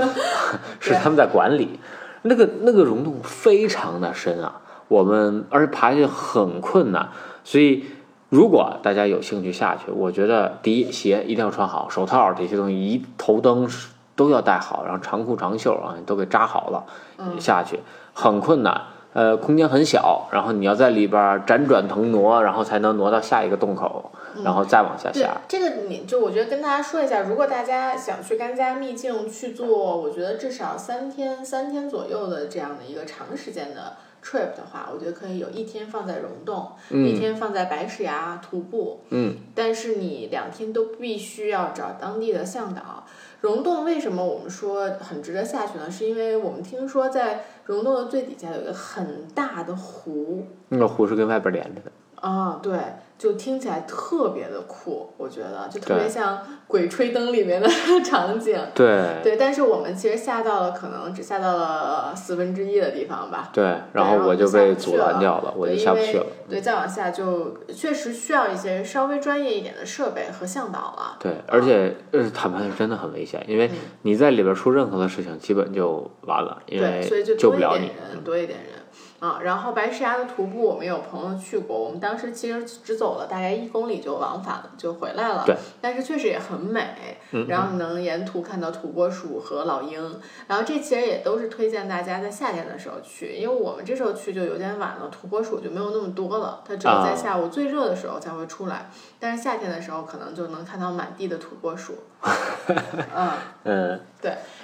是他们在管理。那个那个溶洞非常的深啊，我们而且爬下去很困难，所以如果大家有兴趣下去，我觉得第一鞋一定要穿好，手套这些东西一头灯都要戴好，然后长裤长袖啊都给扎好了，嗯下去很困难。呃，空间很小，然后你要在里边儿辗转腾挪，然后才能挪到下一个洞口，然后再往下对下。这个你就我觉得跟大家说一下，如果大家想去甘家秘境去做，我觉得至少三天三天左右的这样的一个长时间的 trip 的话，我觉得可以有一天放在溶洞，一天放在白石崖徒步，嗯，但是你两天都必须要找当地的向导。溶洞为什么我们说很值得下去呢？是因为我们听说在溶洞的最底下有一个很大的湖，那个湖是跟外边连着的。啊，对，就听起来特别的酷，我觉得就特别像《鬼吹灯》里面的 场景。对对，但是我们其实下到了，可能只下到了四分之一的地方吧。对，然然后后我就被阻拦掉了，我就下不去了。对，再往下就确实需要一些稍微专业一点的设备和向导了。对，而且呃，坦白说真的很危险，因为你在里边出任何的事情，基本就完了，因对，所以为救不了你。点人，多一点人啊。然后白石崖的徒步，我们有朋友去过，我们当时其实只走了大概一公里就往返了，就回来了。对，但是确实也很美，嗯然后你能沿途看到土拨鼠和老鹰。然后这其实也都是推荐大家在夏天的时候去，因为我们这时候去就有点晚了，土拨鼠就没有那么多了，它只有在啊下午最热的时候才会出来。但是夏天的时候可能就能看到满地的土拨鼠。嗯。嗯。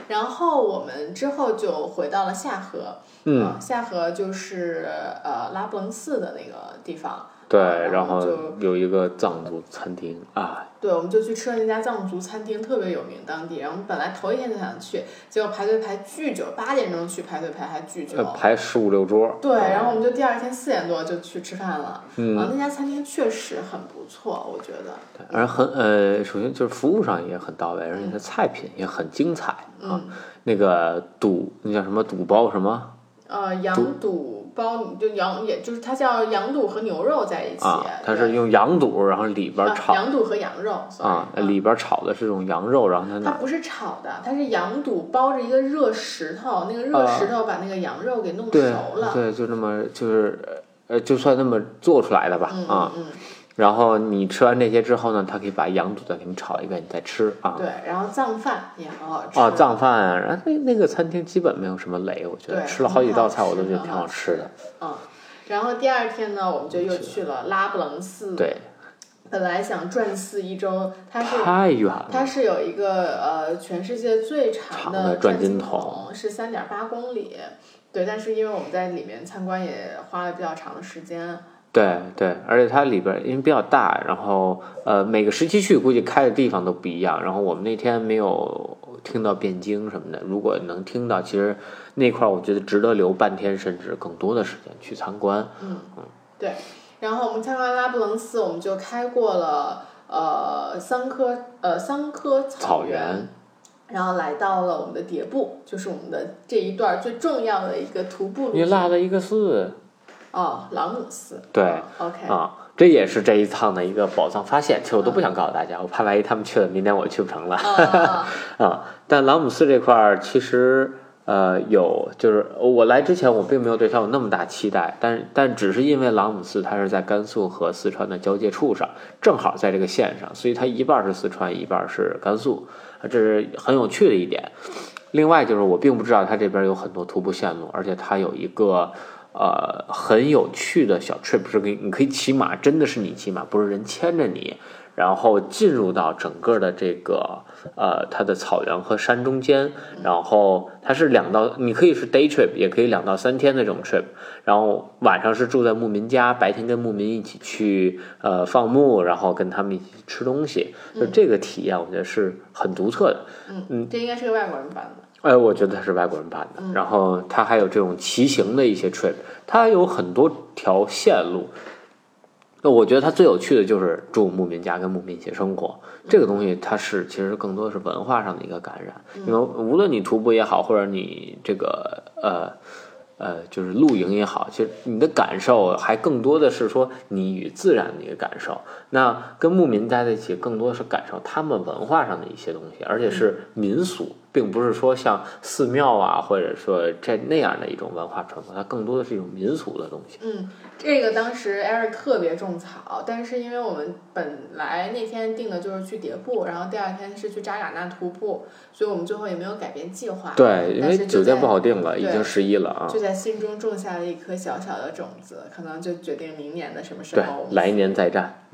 然后我们之后就回到了下河，嗯，呃下河就是呃拉卜楞寺的那个地方，对，然后就有一个藏族餐厅啊，对，我们就去吃了那家藏族餐厅，特别有名当地。然后我们本来头一天就想去，结果排队排巨久，八点钟去排队排还巨久呃。排十五六桌。对，然后我们就第二天四点多就去吃饭了。嗯啊，那家餐厅确实很不错，我觉得。对而很呃，首先就是服务上也很到位，而且它菜品也很精彩啊。嗯，那个肚那叫什么肚包什么呃，羊肚包就羊，也就是它叫羊肚和牛肉在一起。啊？它是用羊肚，然后里边啊炒羊肚和羊肉啊，里边炒的是这种羊肉，然后它那它不是炒的，它是羊肚包着一个热石头，那个热石头把那个羊肉给弄熟了。对，就那么就是呃，就算那么做出来的吧嗯啊。嗯然后你吃完这些之后呢，它可以把羊肚再给你炒一遍，你再吃啊嗯，。对，然后藏饭也很好吃。啊，藏饭啊，然后那那个餐厅基本没有什么雷，我觉得吃了好几道菜，我都觉得挺好吃的。嗯，然后第二天呢，我们就又去了拉卜楞寺。，对，本来想转寺一周，它是太远了。它是有一个呃全世界最长长的转经筒是三点八公里。对，但是因为我们在里面参观也花了比较长的时间。对对，而且它里边儿因为比较大，然后呃每个时期去估计开的地方都不一样。然后我们那天没有听到汴京什么的，如果能听到，其实那块儿我觉得值得留半天甚至更多的时间去参观。嗯嗯，对。然后我们参观拉卜楞寺，我们就开过了呃桑科呃桑科草原，原，然后来到了我们的迭部，就是我们的这一段最重要的一个徒步路你线。落了一个寺哦，朗姆寺。对哦，OK。啊，这也是这一趟的一个宝藏发现。其实我都不想告诉大家，我怕万一他们去了，明年我去不成了。啊 啊，但朗姆寺这块儿其实呃有，就是我来之前我并没有对它有那么大期待，但是但只是因为朗姆寺它是在甘肃和四川的交界处上，正好在这个线上，所以它一半儿是四川，一半儿是甘肃，啊这是很有趣的一点。另外就是我并不知道它这边有很多徒步线路，而且它有一个。呃，很有趣的小 trip 是可以，你可以骑马，真的是你骑马，不是人牵着你，然后进入到整个的这个呃它的草原和山中间，然后它是两到，你可以是 day trip，也可以两到三天的这种 trip，然后晚上是住在牧民家，白天跟牧民一起去呃放牧，然后跟他们一起吃东西，就这个体验我觉得是很独特的。嗯，嗯这应该是个外国人办的。哎，我觉得它是外国人办的。然后它还有这种骑行的一些 trip，它有很多条线路。那我觉得它最有趣的就是住牧民家跟牧民一起生活，这个东西它是其实更多的是文化上的一个感染。因为无论你徒步也好，或者你这个呃呃就是露营也好，其实你的感受还更多的是说你与自然的一个感受。那跟牧民待在一起，更多的是感受他们文化上的一些东西，而且是民俗，并不是说像寺庙啊，或者说这那样的一种文化传统，它更多的是一种民俗的东西。嗯，这个当时 Eric 特别种草，但是因为我们本来那天定的就是去迭部，然后第二天是去扎尕那徒步，所以我们最后也没有改变计划。对，因为酒店不好定了，已经十一了啊。就在心中种下了一颗小小的种子，可能就决定明年的什么时候来年再战。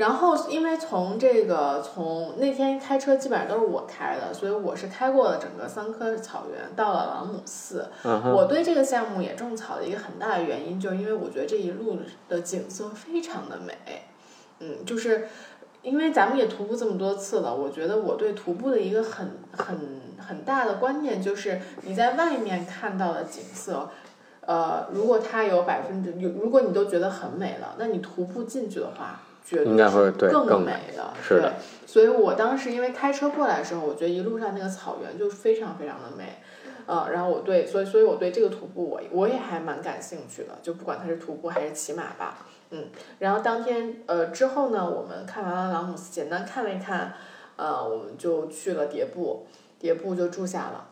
然后，因为从这个从那天开车基本上都是我开的，所以我是开过了整个桑科草原，到了朗姆寺。我对这个项目也种草的一个很大的原因，就是因为我觉得这一路的景色非常的美。嗯，就是因为咱们也徒步这么多次了，我觉得我对徒步的一个很很很大的观念就是你在外面看到的景色。呃，如果它有百分之，有如果你都觉得很美了，那你徒步进去的话，绝应该会对更美的。是的，所以我当时因为开车过来的时候，我觉得一路上那个草原就非常非常的美。呃，然后我对，所以所以我对这个徒步我我也还蛮感兴趣的，就不管它是徒步还是骑马吧，嗯。然后当天呃之后呢，我们看完了朗姆斯，简单看了一看，呃，我们就去了迭部，迭部就住下了。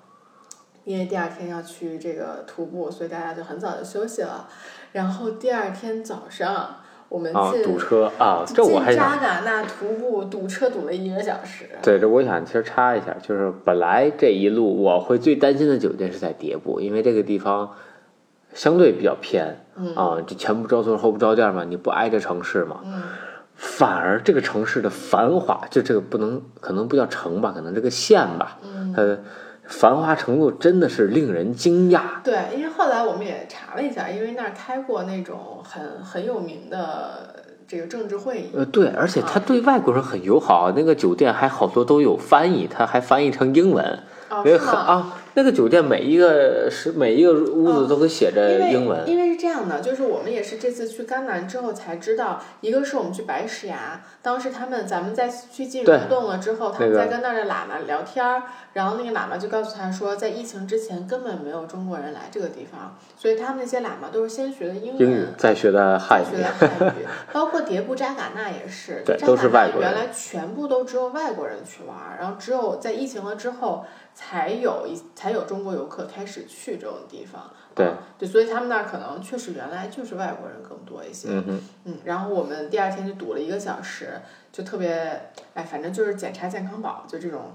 因为第二天要去这个徒步，所以大家就很早就休息了。然后第二天早上，我们啊，堵车啊，这我还扎尕那徒步，堵车堵了一个小时。对，这我想其实插一下，就是本来这一路我会最担心的酒店是在迭部，因为这个地方相对比较偏嗯啊，这前不着村后不着店嘛，你不挨着城市嘛，嗯反而这个城市的繁华，就这个不能可能不叫城吧，可能这个县吧，嗯，它的繁华程度真的是令人惊讶。对，因为后来我们也查了一下，因为那儿开过那种很很有名的这个政治会议。呃，对，而且他对外国人很友好，那个酒店还好多都有翻译，他还翻译成英文，哦，因为？很啊，那个酒店每一个是每一个屋子都会写着英文。因为是这样的，就是我们也是这次去甘南之后才知道，一个是我们去白石崖，当时他们咱们在去进对溶洞了之后，他们在跟那儿的喇嘛聊天儿，然后那个喇嘛就告诉他说，在疫情之前根本没有中国人来这个地方，所以他们那些喇嘛都是先学的英文。英语再学的汉语学的，汉语，包括迭部扎尕那也是，对扎都是外国人原来全部都只有外国人去玩儿，然后只有在疫情了之后，才有一才有中国游客开始去这种地方。对啊对，所以他们那儿可能确实原来就是外国人更多一些。嗯哼，嗯，然后我们第二天就堵了一个小时，就特别，哎，反正就是检查健康宝，就这种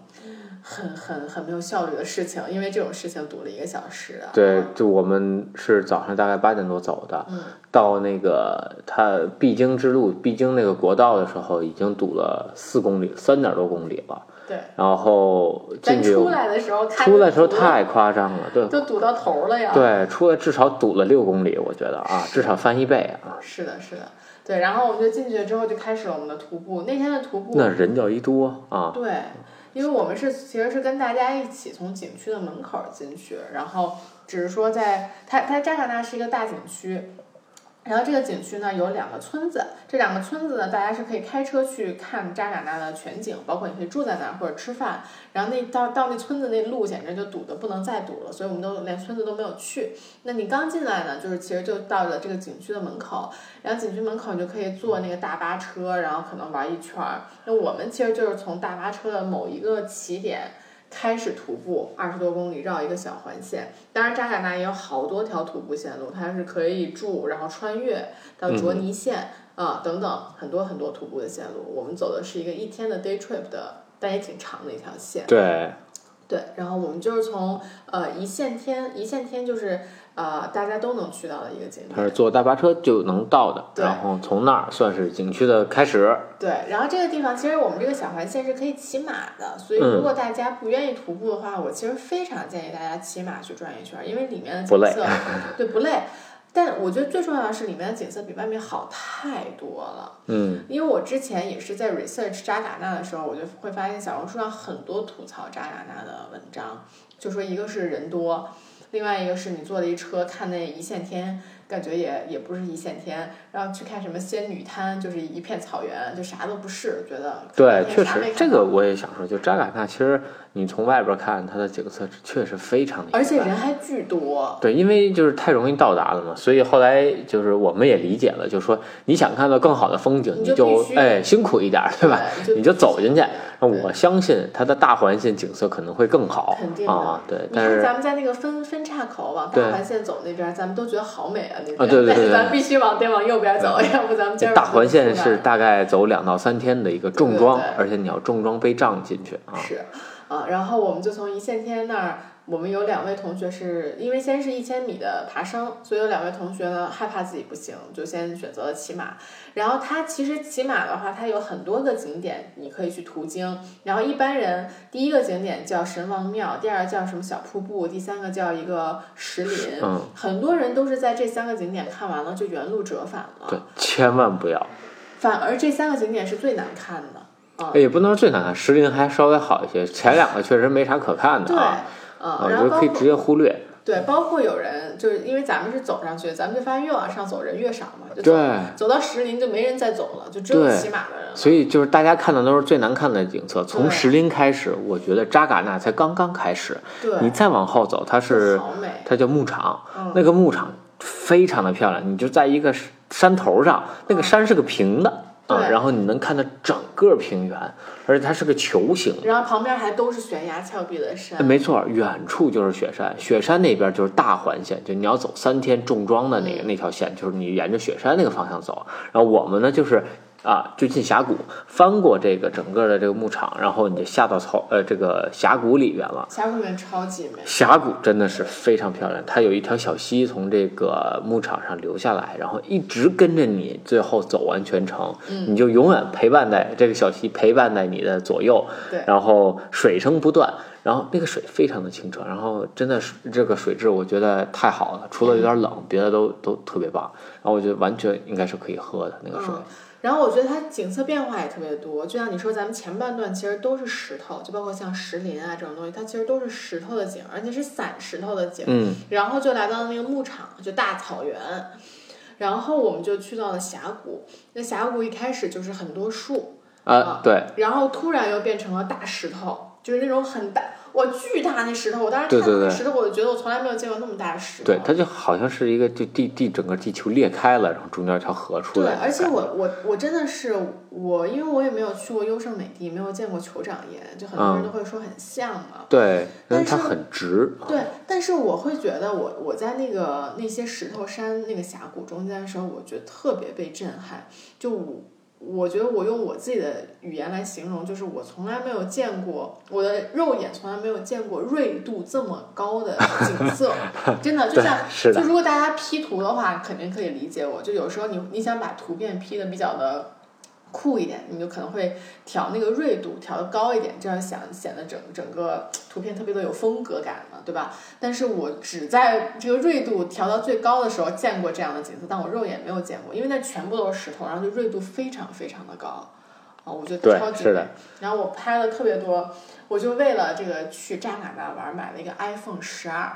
很很很没有效率的事情，因为这种事情堵了一个小时啊。对，就我们是早上大概八点多走的，嗯到那个它必经之路、必经那个国道的时候，已经堵了四公里，三点多公里了。对，然后进去出来的时候看出来的时候太夸张了，对都堵到头了呀。对，出来至少堵了六公里，我觉得啊，至少翻一倍啊。是的，是的，对。然后我们就进去了之后就开始了我们的徒步。那天的徒步，那人叫一多啊，对，因为我们是其实是跟大家一起从景区的门口进去，然后只是说在它它扎尕那是一个大景区，然后这个景区呢有两个村子，这两个村子呢，大家是可以开车去看扎尕那的全景，包括你可以住在那儿或者吃饭。然后那到到那村子那路简直就堵得不能再堵了，所以我们都连村子都没有去。那你刚进来呢，就是其实就到了这个景区的门口，然后景区门口你就可以坐那个大巴车，然后可能玩一圈儿。那我们其实就是从大巴车的某一个起点。开始徒步二十多公里绕一个小环线，当然扎尕那也有好多条徒步线路，它是可以住，然后穿越到卓尼县啊等等很多很多徒步的线路。我们走的是一个一天的 day trip 的，但也挺长的一条线。对，对，然后我们就是从呃一线天，一线天就是。呃，大家都能去到的一个景点，它是坐大巴车就能到的，然后从那儿算是景区的开始。对，然后这个地方其实我们这个小环线是可以骑马的，所以如果大家不愿意徒步的话，我其实非常建议大家骑马去转一圈，因为里面的景色 对不累。但我觉得最重要的是里面的景色比外面好太多了。嗯，因为我之前也是在 research 扎尕那的时候，我就会发现小红书上很多吐槽扎尕那的文章，就说一个是人多。另外一个是你坐了一车看那一线天，感觉也也不是一线天，然后去看什么仙女滩，就是一片草原，就啥都不是，觉得对，确实这个我也想说，就扎尕那其实你从外边看它的景色确实非常的，而且人还巨多。对，因为就是太容易到达了嘛，所以后来就是我们也理解了，就是说你想看到更好的风景，你就哎辛苦一点，对吧？你就走进去。我相信它的大环线景色可能会更好，肯定啊，对。但是咱们在那个分分岔口往大环线走那边，咱们都觉得好美啊，那边。啊，对对 对。咱必须往得往右边走，要不咱们今儿。大环线是大概走两到三天的一个重装，而且你要重装背杖进去啊。是，啊，然后我们就从一线天那儿。我们有两位同学是因为先是一千米的爬升，所以有两位同学呢害怕自己不行，就先选择了骑马。然后他其实骑马的话，它有很多个景点你可以去途经。然后一般人第一个景点叫神王庙，第二叫什么小瀑布，第三个叫一个石林。嗯。很多人都是在这三个景点看完了就原路折返了。对，千万不要。反而这三个景点是最难看的。啊。也不能说最难看，石林还稍微好一些，前两个确实没啥可看的啊。啊，我觉得可以直接忽略。对，包括有人就是因为咱们是走上去，咱们就发现越往上走人越少嘛，就走走到石林就没人再走了，就只有骑马的人。所以就是大家看的都是最难看的景色。从石林开始，我觉得扎尕那才刚刚开始。对，你再往后走，它是它叫牧场，那个牧场非常的漂亮。你就在一个山头上，那个山是个平的。啊，然后你能看到整个平原，而且它是个球形，然后旁边还都是悬崖峭壁的山。没错，远处就是雪山，雪山那边就是大环线，就你要走三天重装的那个那条线，就是你沿着雪山那个方向走。然后我们呢，就是。啊，就进峡谷，翻过这个整个的这个牧场，然后你就下到草呃这个峡谷里边了。峡谷里面超级美。峡谷真的是非常漂亮，它有一条小溪从这个牧场上流下来，然后一直跟着你，最后走完全程，嗯你就永远陪伴在这个小溪陪伴在你的左右。对。然后水声不断，然后那个水非常的清澈，然后真的是这个水质我觉得太好了，除了有点冷，别的都都特别棒。然后我觉得完全应该是可以喝的那个水。然后我觉得它景色变化也特别多，就像你说，咱们前半段其实都是石头，就包括像石林啊这种东西，它其实都是石头的景，而且是散石头的景。嗯。然后就来到了那个牧场，就大草原，然后我们就去到了峡谷。那峡谷一开始就是很多树啊，对。然后突然又变成了大石头，就是那种很大。哇，巨大那石头！我当时看到那石头，我就觉得我从来没有见过那么大的石头。对，它就好像是一个，就地地整个地球裂开了，然后中间一条河出来。对，而且我我我真的是我，因为我也没有去过优胜美地，没有见过酋长岩，就很多人都会说很像嘛。对，但是它很直。对，但是我会觉得，我我在那个那些石头山那个峡谷中间的时候，我觉得特别被震撼，就我。我觉得我用我自己的语言来形容，就是我从来没有见过，我的肉眼从来没有见过锐度这么高的景色，真的就像，就如果大家 P 图的话，肯定可以理解我。就有时候你你想把图片 P 的比较的。酷一点，你就可能会调那个锐度调的高一点，这样想显得整整个图片特别的有风格感嘛，对吧？但是我只在这个锐度调到最高的时候见过这样的景色，但我肉眼没有见过，因为那全部都是石头，然后就锐度非常非常的高，啊，我觉得超级美。然后我拍了特别多，我就为了这个去扎尕那玩，买了一个 iPhone 十二，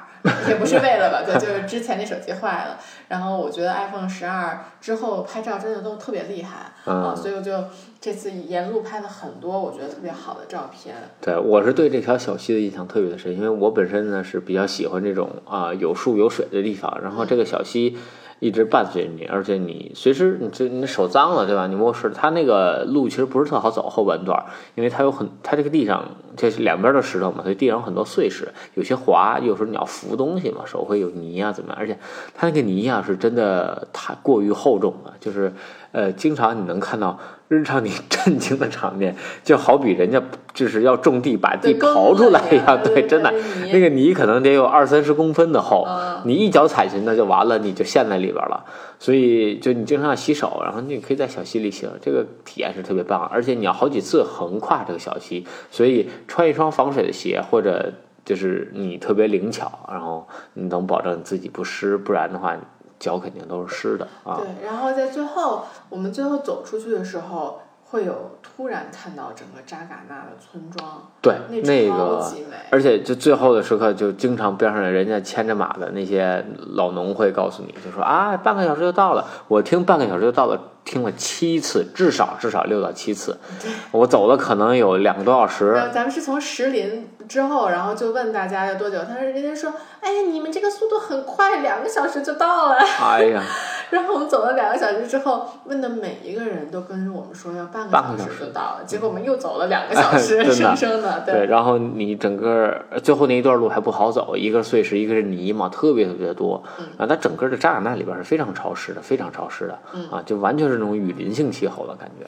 也不是为了吧，对，就是之前那手机坏了，然后我觉得 iPhone 十二之后拍照真的都特别厉害啊，嗯，所以我就这次沿路拍了很多我觉得特别好的照片。对，我是对这条小溪的印象特别的深，因为我本身呢是比较喜欢这种啊、有树有水的地方，然后这个小溪一直伴随着你，而且你随时你这你手脏了对吧？你摸湿，它那个路其实不是特好走后半段，因为它有很它这个地上就是两边的石头嘛，所以地上很多碎石，有些滑，有时候你要扶东西嘛，手会有泥啊怎么样？而且它那个泥啊是真的太过于厚重了，就是呃，经常你能看到日常你震惊的场面，就好比人家就是要种地把地刨出来一样，对对，真的那个泥可能得有二三十公分的厚，嗯你一脚踩进去那就完了，你就陷在里边了。所以就你经常要洗手，然后你可以在小溪里洗，这个体验是特别棒，而且你要好几次横跨这个小溪，所以穿一双防水的鞋或者。就是你特别灵巧，然后你能保证你自己不湿，不然的话脚肯定都是湿的啊。对，然后在最后，我们最后走出去的时候，会有突然看到整个扎嘎纳的村庄，对，那那个。而且就最后的时刻，就经常边上人家牵着马的那些老农会告诉你，就说啊，半个小时就到了。我听半个小时就到了，听了七次，至少至少六到七次。我走了可能有两个多小时。咱们是从石林之后，然后就问大家要多久，他说人家说，哎，你们这个速度很快，两个小时就到了。哎呀，然后我们走了两个小时之后，问的每一个人都跟我们说要半半个小时就到了，结果我们又走了两个小 时，生生的，对，然后你整个最后那一段路还不好走，一个碎石，一个是泥嘛，特别特别多。啊，它整个的扎尕那里边是非常潮湿的，非常潮湿的。啊，就完全是那种雨林性气候的感觉。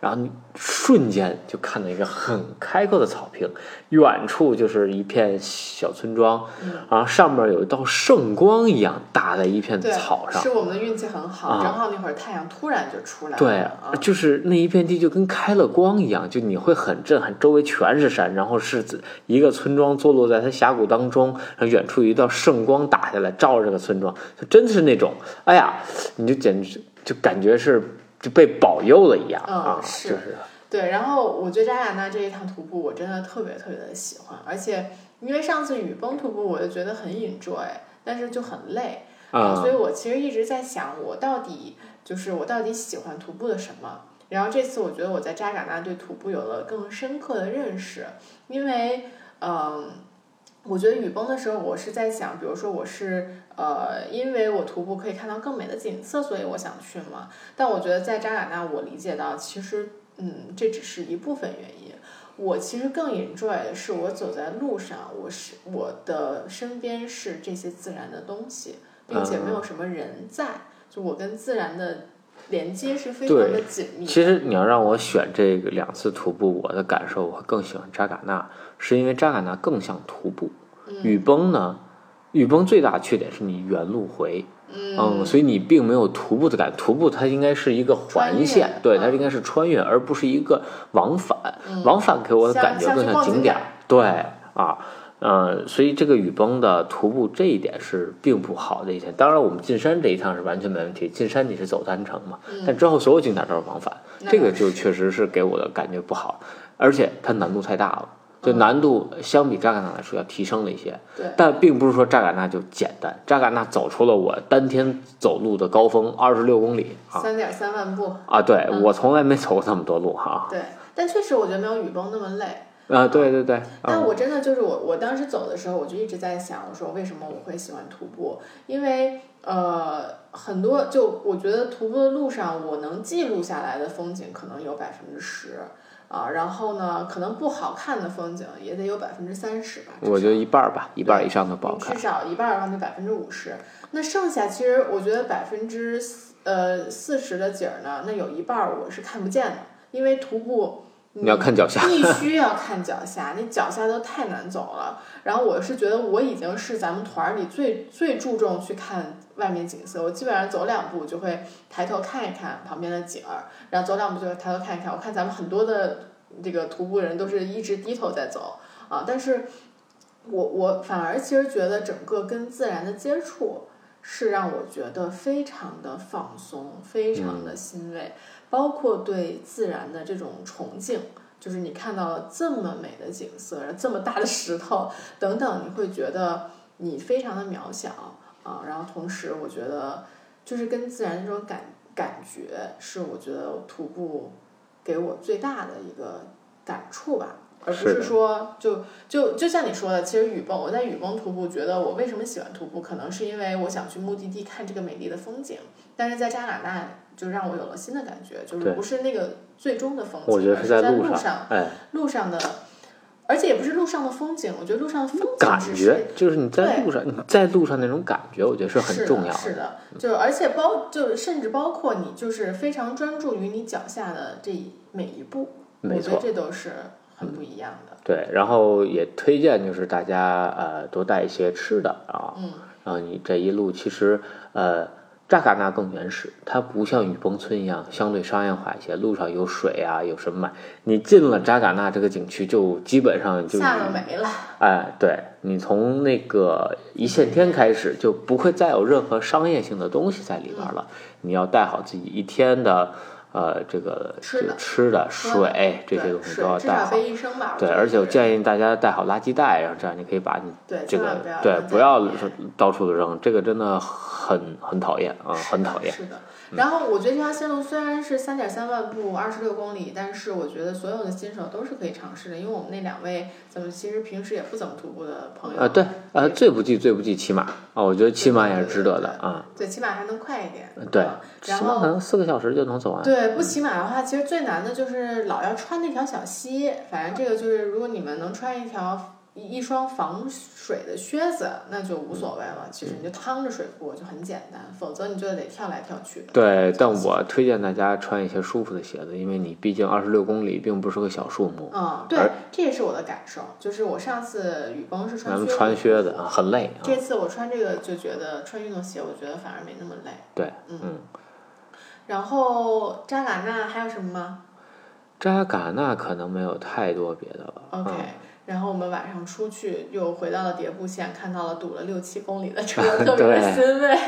然后你瞬间就看到一个很开阔的草坪，远处就是一片小村庄，然后上面有一道圣光一样打在一片，草上。是我们的运气很好，啊。正好那会儿太阳突然就出来了，对啊，就是那一片地就跟开了光一样，就你会很震撼，周围全是山，然后是一个村庄坐落在它峡谷当中，然后远处有一道圣光打下来照着这个村庄，就真的是那种，哎呀，你就简直就感觉是就被保佑了一样、嗯啊，是就是对，然后我觉得扎雅那这一趟徒步我真的特别特别的喜欢，而且因为上次雨崩徒步我就觉得很 enjoy，但是就很累，啊、所以我其实一直在想，我到底就是我到底喜欢徒步的什么？然后这次我觉得我在扎尕那对徒步有了更深刻的认识，因为嗯。我觉得雨崩的时候，我是在想，比如说我是呃，因为我徒步可以看到更美的景色，所以我想去嘛。但我觉得在扎尕那，我理解到其实嗯，这只是一部分原因。我其实更 enjoy 的是我走在路上，我是我的身边是这些自然的东西，并且没有什么人在，就我跟自然的连接是非常的紧密。其实你要让我选这个两次徒步，我的感受我更喜欢扎尕那，是因为扎尕那更像徒步。雨崩呢，雨崩最大的缺点是你原路回，嗯，所以你并没有徒步的感觉。徒步它应该是一个环线，对，嗯它应该是穿越，而不是一个往返。往返给我的感觉更像景点儿，对啊。呃，所以这个雨崩的徒步这一点是并不好的一点。当然，我们进山这一趟是完全没问题。进山你是走单程嘛，但之后所有景点都是往返，这个就确实是给我的感觉不好，而且它难度太大了。就难度相比扎尕那来说要提升了一些，对但并不是说扎尕那就简单。扎尕那走出了我单天走路的高峰，二十六公里啊三点三万步，啊！对我从来没走过那么多路哈对，但确实我觉得没有雨崩那么累。啊！对对对，啊但我真的就是我，我当时走的时候，我就一直在想，我说为什么我会喜欢徒步？因为呃，很多就我觉得徒步的路上，我能记录下来的风景可能有百分之十啊，然后呢，可能不好看的风景也得有百分之三十吧。我觉得一半儿吧，一半儿以上的不好看至。少一半儿的话就百分之五十，那剩下其实我觉得百分之呃四十的景儿呢，那有一半儿我是看不见的，因为徒步你要看脚下，必须要看脚下，你脚下都太难走了。然后我是觉得我已经是咱们团儿里最最注重去看外面景色，我基本上走两步就会抬头看一看旁边的景儿，然后走两步就会抬头看一看。我看咱们很多的这个徒步人都是一直低头在走啊，但是我我反而其实觉得整个跟自然的接触。是让我觉得非常的放松，非常的欣慰。包括对自然的这种崇敬，就是你看到了这么美的景色，这么大的石头等等，你会觉得你非常的渺小啊。然后同时，我觉得就是跟自然这种感感觉，是我觉得徒步给我最大的一个感触吧。而不是说就就就像你说的，其实雨崩，我在雨崩徒步，觉得我为什么喜欢徒步，可能是因为我想去目的地看这个美丽的风景。但是在加拿大，就让我有了新的感觉，就是不是那个最终的风景，而是在路上，哎，路上的，而且也不是路上的风景，我觉得路上的风景感觉就是你在路上，你在路上那种感觉，我觉得是很重要的。是的，就而且包就甚至包括你就是非常专注于你脚下的这每一步，没错，这都是。很不一样的，对，然后也推荐就是大家呃多带一些吃的啊，嗯，然后你这一路其实呃扎尕那更原始，它不像雨崩村一样相对商业化一些，路上有水啊有什么买，你进了扎尕那这个景区就基本上就下了没了，哎，对你从那个一线天开始就不会再有任何商业性的东西在里边了，你要带好自己一天的。呃，这个吃的、吃的、水这些东西都要带好。对，而且我建议大家带好垃圾袋，然后这样你可以把你这个对不要到处的扔，这个真的很很讨厌啊，很讨厌。是的。然后我觉得这条线路虽然是三点三万步，二十六公里，但是我觉得所有的新手都是可以尝试的，因为我们那两位怎么其实平时也不怎么徒步的朋友。啊，对，呃，最不济最不济骑马啊，我觉得骑马也是值得的啊。对，起码还能快一点。对，然后可能四个小时就能走完。对，不骑马的话，其实最难的就是老要穿那条小溪。反正这个就是，如果你们能穿一条。一双防水的靴子，那就无所谓了。其实你就趟着水过就很简单，否则你就得跳来跳去的。对，但我推荐大家穿一些舒服的鞋子，因为你毕竟二十六公里并不是个小数目。嗯，对，这也是我的感受。就是我上次雨崩是穿靴子，穿靴子啊，很累。这次我穿这个就觉得穿运动鞋，我觉得反而没那么累。对，嗯。然后扎尕那还有什么吗？扎尕那可能没有太多别的了。OK。然后我们晚上出去，又回到了叠步县，看到了堵了六七公里的车，特别的欣慰。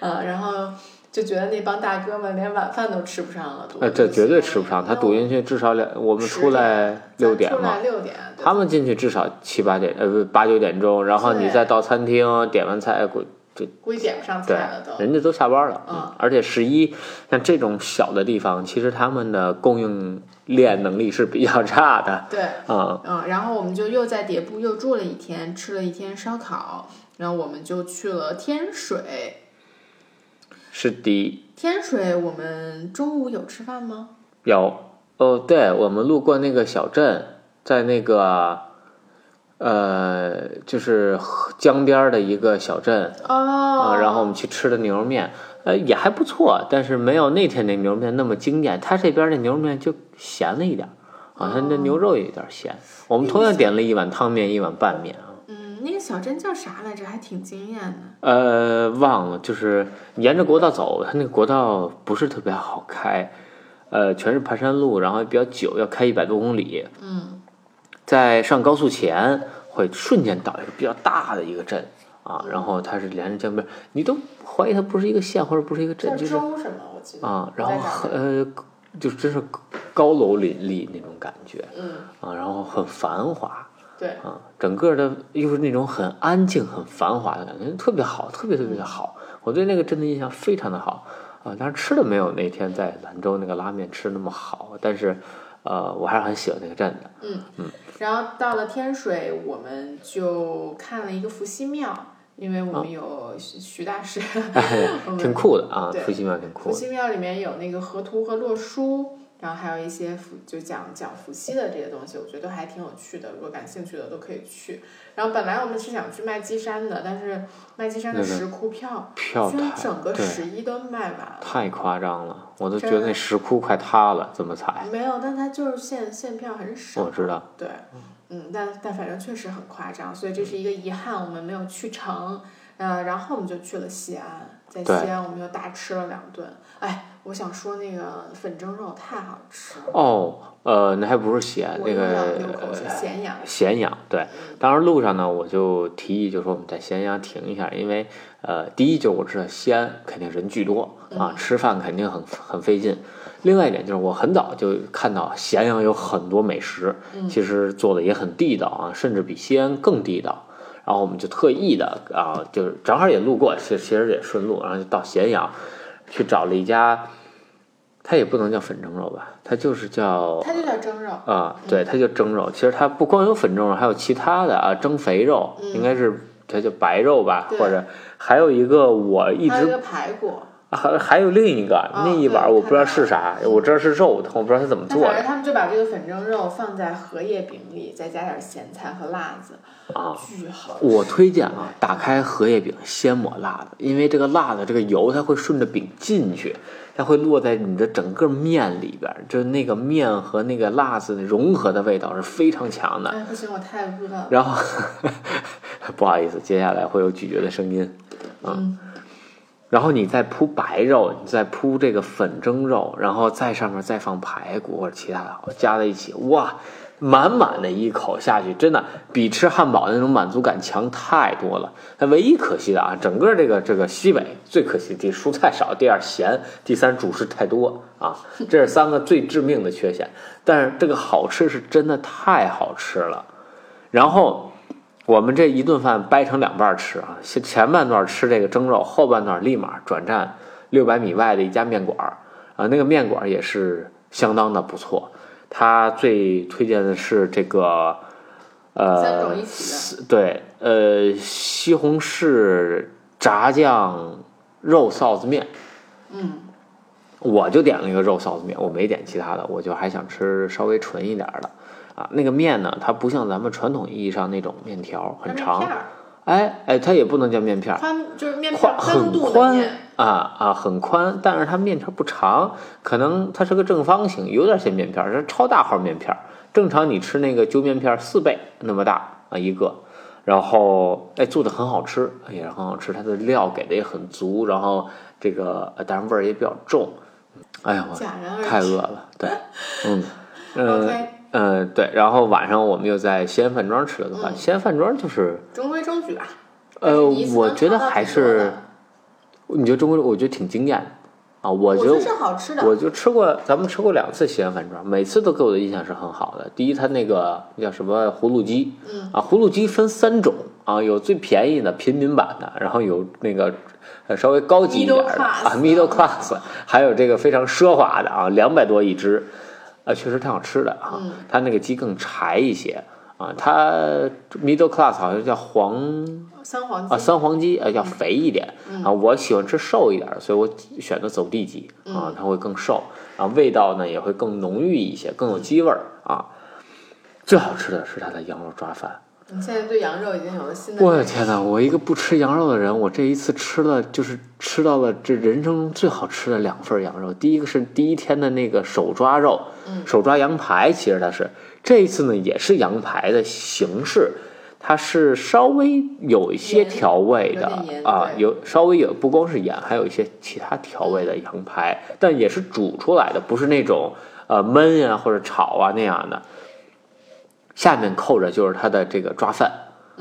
呃，然后就觉得那帮大哥们连晚饭都吃不上了。呃，这绝对吃不上，他堵进去至少两，我们出来六点嘛，六点。他们进去至少七八点，呃，不八九点钟，然后你再到餐厅点完菜，估就估计点不上菜了都。人家都下班了，嗯，而且十一像这种小的地方，其实他们的供应。练能力是比较差的，对，嗯嗯，然后我们就又在迭部又住了一天，吃了一天烧烤，然后我们就去了天水。是的。天水，我们中午有吃饭吗？有，哦，对，我们路过那个小镇，在那个，呃，就是江边的一个小镇，哦，然后我们去吃的牛肉面。呃，也还不错，但是没有那天那牛肉面那么惊艳。他这边的牛肉面就咸了一点，好像那牛肉也有点咸。我们同样点了一碗汤面，一碗拌面啊。嗯，那个小镇叫啥来着？还挺惊艳的。呃，忘了，就是沿着国道走，它那个国道不是特别好开，呃，全是盘山路，然后比较久，要开一百多公里。嗯，在上高速前会瞬间到一个比较大的一个镇。啊，然后它是连着江边，你都怀疑它不是一个县或者不是一个镇，就是啊，然后呃，就真是高楼林立那种感觉，嗯。啊，然后很繁华，对。啊，整个的又是那种很安静、很繁华的感觉，特别好，特别特别的好。我对那个镇的印象非常的好。啊，但是吃的没有那天在兰州那个拉面吃那么好，但是呃，我还是很喜欢那个镇的，嗯。嗯。然后到了天水，我们就看了一个伏羲庙。因为我们有徐徐大师，挺酷的啊，伏羲庙挺酷。伏羲庙里面有那个河图和洛书，然后还有一些伏就讲讲伏羲的这些东西，我觉得还挺有趣的。如果感兴趣的都可以去。然后本来我们是想去麦积山的，但是麦积山的石窟票票居然整个十一都卖完了，太夸张了，我都觉得那石窟快塌了，怎么踩。没有，但它就是现现票很少。我知道。对。嗯，但但反正确实很夸张，所以这是一个遗憾，我们没有去成。呃，然后我们就去了西安，在西安我们又大吃了两顿。哎，我想说那个粉蒸肉太好吃了，哦，呃，那还不是咸，我又那个咸阳。咸阳，对，当时路上呢，我就提议，就说我们在咸阳停一下，因为呃，第一就是我知道西安肯定人巨多啊，吃饭肯定很很费劲。另外一点就是我很早就看到咸阳有很多美食，其实做的也很地道啊，甚至比西安更地道。然后我们就特意的啊，就是正好也路过，其实其实也顺路，然后就到咸阳去找了一家，它也不能叫粉蒸肉吧，它就是叫它就叫蒸肉，啊，对，它就蒸肉。其实它不光有粉蒸肉，还有其他的啊，蒸肥肉，应该是它叫白肉吧，或者还有一个我一直还有一个排骨，还还有另一个啊那一碗对我不知道是啥，我知道是肉但，我不知道它怎么做的反正他们就把这个粉蒸肉放在荷叶饼里，再加点咸菜和辣子，啊。巨好。我推荐啊，打开荷叶饼先抹辣子，因为这个辣子这个油它会顺着饼进去，它会落在你的整个面里边，就是那个面和那个辣子融合的味道是非常强的。哎，不行，我太饿了。然后 不好意思，接下来会有咀嚼的声音。嗯，然后你再铺白肉，你再铺这个粉蒸肉，然后在上面再放排骨或者其他的，加在一起，哇，满满的一口下去，真的比吃汉堡那种满足感强太多了。它唯一可惜的啊，整个这个这个西北最可惜，第一蔬菜少，第二咸，第三主食太多啊，这是三个最致命的缺陷。但是这个好吃是真的太好吃了。然后我们这一顿饭掰成两半儿吃啊，前前半段吃这个蒸肉，后半段立马转战六百米外的一家面馆儿啊，那个面馆儿也是相当的不错。它最推荐的是这个呃对呃西红柿炸酱肉臊子面，嗯，我就点了一个肉臊子面，我没点其他的，我就还想吃稍微纯一点儿的。啊。那个面呢，它不像咱们传统意义上那种面条很长，哎哎，它也不能叫面片儿，宽就是面片宽啊啊，很宽，但是它面条不长，可能它是个正方形，有点像面片儿，是超大号面片儿。正常你吃那个揪面片儿四倍那么大啊一个，然后哎做的很好吃，也是很好吃，它的料给的也很足，然后这个呃当然味儿也比较重。哎呀，我。太饿了，对，嗯 嗯嗯对，然后晚上我们又在西安饭庄吃了个饭，嗯西安饭庄就是中规中矩吧。但呃我觉得还是，你觉得中规，我觉得挺惊艳的啊！我我觉得是好吃的。我就吃过，咱们吃过两次西安饭庄，每次都给我的印象是很好的。第一，它那个叫什么葫芦鸡，嗯啊，葫芦鸡分三种啊，有最便宜的平民版的，然后有那个呃稍微高级一点的 class 啊，middle class，还有这个非常奢华的啊，两百多一只，啊，确实挺好吃的啊。嗯它那个鸡更柴一些啊，它 middle class 好像叫黄啊，三黄鸡，三黄鸡啊要肥一点、嗯啊，我喜欢吃瘦一点儿，所以我选择走地鸡啊嗯，它会更瘦，然后味道呢也会更浓郁一些，更有鸡味儿啊。最好吃的是它的羊肉抓饭，你现在对羊肉已经有了新的我的天呐，我一个不吃羊肉的人，我这一次吃了就是吃到了这人生中最好吃的两份羊肉，第一个是第一天的那个手抓肉，嗯手抓羊排，其实它是这一次呢也是羊排的形式。它是稍微有一些调味的啊，有稍微有不光是盐，还有一些其他调味的羊排，但也是煮出来的，不是那种呃焖呀、或者炒啊那样的。下面扣着就是它的这个抓饭，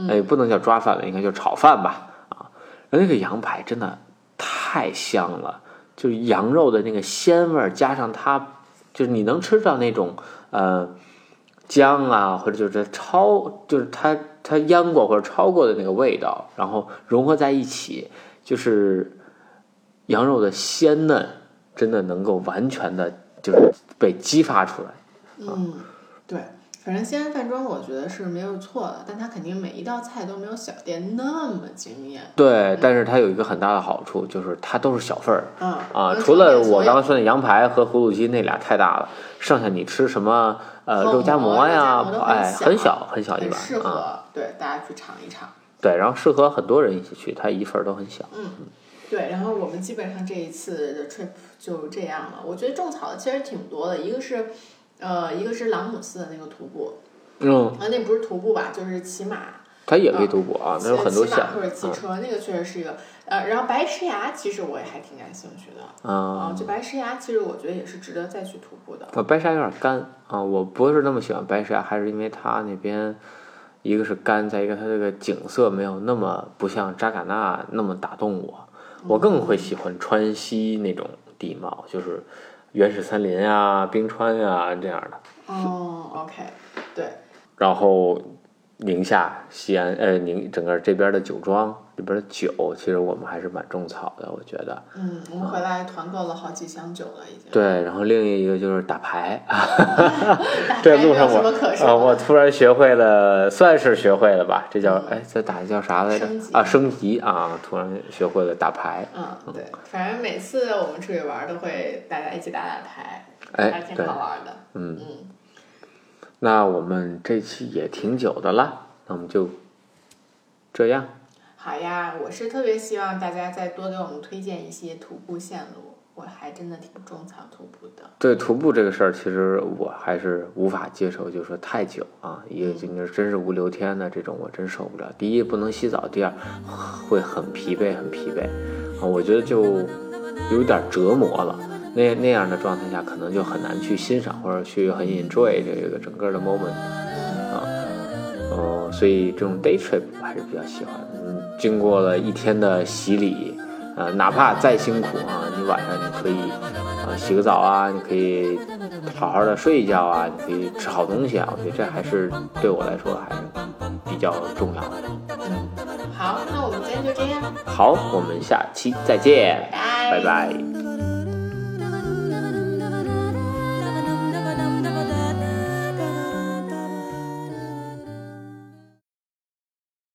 哎，不能叫抓饭了，应该叫炒饭吧啊。那个羊排真的太香了，就是羊肉的那个鲜味儿，加上它就是你能吃到那种呃姜啊，或者就是焯，就是它它腌过或者焯过的那个味道，然后融合在一起，就是羊肉的鲜嫩，真的能够完全的就是被激发出来。嗯，对，反正西安饭庄我觉得是没有错的，但它肯定每一道菜都没有小店那么惊艳。对，但是它有一个很大的好处，就是它都是小份儿嗯啊。除了我刚刚说的羊排和葫芦鸡那俩太大了，剩下你吃什么呃肉夹馍馍呀哎，小很小很小一碗适。合对大家去尝一尝。对，然后适合很多人一起去，它一份儿都很小。嗯对，然后我们基本上这一次的 trip 就这样了。我觉得种草的其实挺多的，一个是，呃，一个是朗姆寺的那个徒步，嗯啊，那不是徒步吧，就是骑马，它也可以徒步啊，那有很多线骑马或者骑车，那个确实是一个。呃，然后白石崖其实我也还挺感兴趣的啊。就白石崖，其实我觉得也是值得再去徒步的。呃，白石崖有点干啊，我不是那么喜欢白石崖，还是因为它那边一个是干，再一个它这个景色没有那么不像扎尕那那么打动我。我更会喜欢川西那种地貌，就是原始森林啊、冰川啊这样的。哦，OK，对。然后。宁夏、西安，呃，宁整个这边的酒庄，这边的酒，其实我们还是蛮种草的，我觉得。嗯，我们回来团购了好几箱酒了，已经。对，然后另一个就是打牌。这路上我啊，我突然学会了，算是学会了吧？这叫哎，这打的叫啥来着？啊，升级啊！突然学会了打牌。嗯，对，反正每次我们出去玩都会大家一起打打牌，还挺好玩的。嗯嗯。那我们这期也挺久的了，那我们就这样。好呀，我是特别希望大家再多给我们推荐一些徒步线路，我还真的挺种草徒步的。对徒步这个事儿，其实我还是无法接受，就是说太久啊，一个就是真是五六天的这种，我真受不了。第一不能洗澡，第二会很疲惫，很疲惫啊，我觉得就有点折磨了。那那样的状态下，可能就很难去欣赏或者去很 enjoy 这个整个的 moment 啊，呃，所以这种 day trip 我还是比较喜欢。嗯，经过了一天的洗礼，呃，哪怕再辛苦啊，你晚上你可以啊洗个澡啊，你可以好好的睡一觉啊，你可以吃好东西啊，我觉得这还是对我来说还是比较重要的。嗯好，那我们今天就这样。好，我们下期再见，拜拜。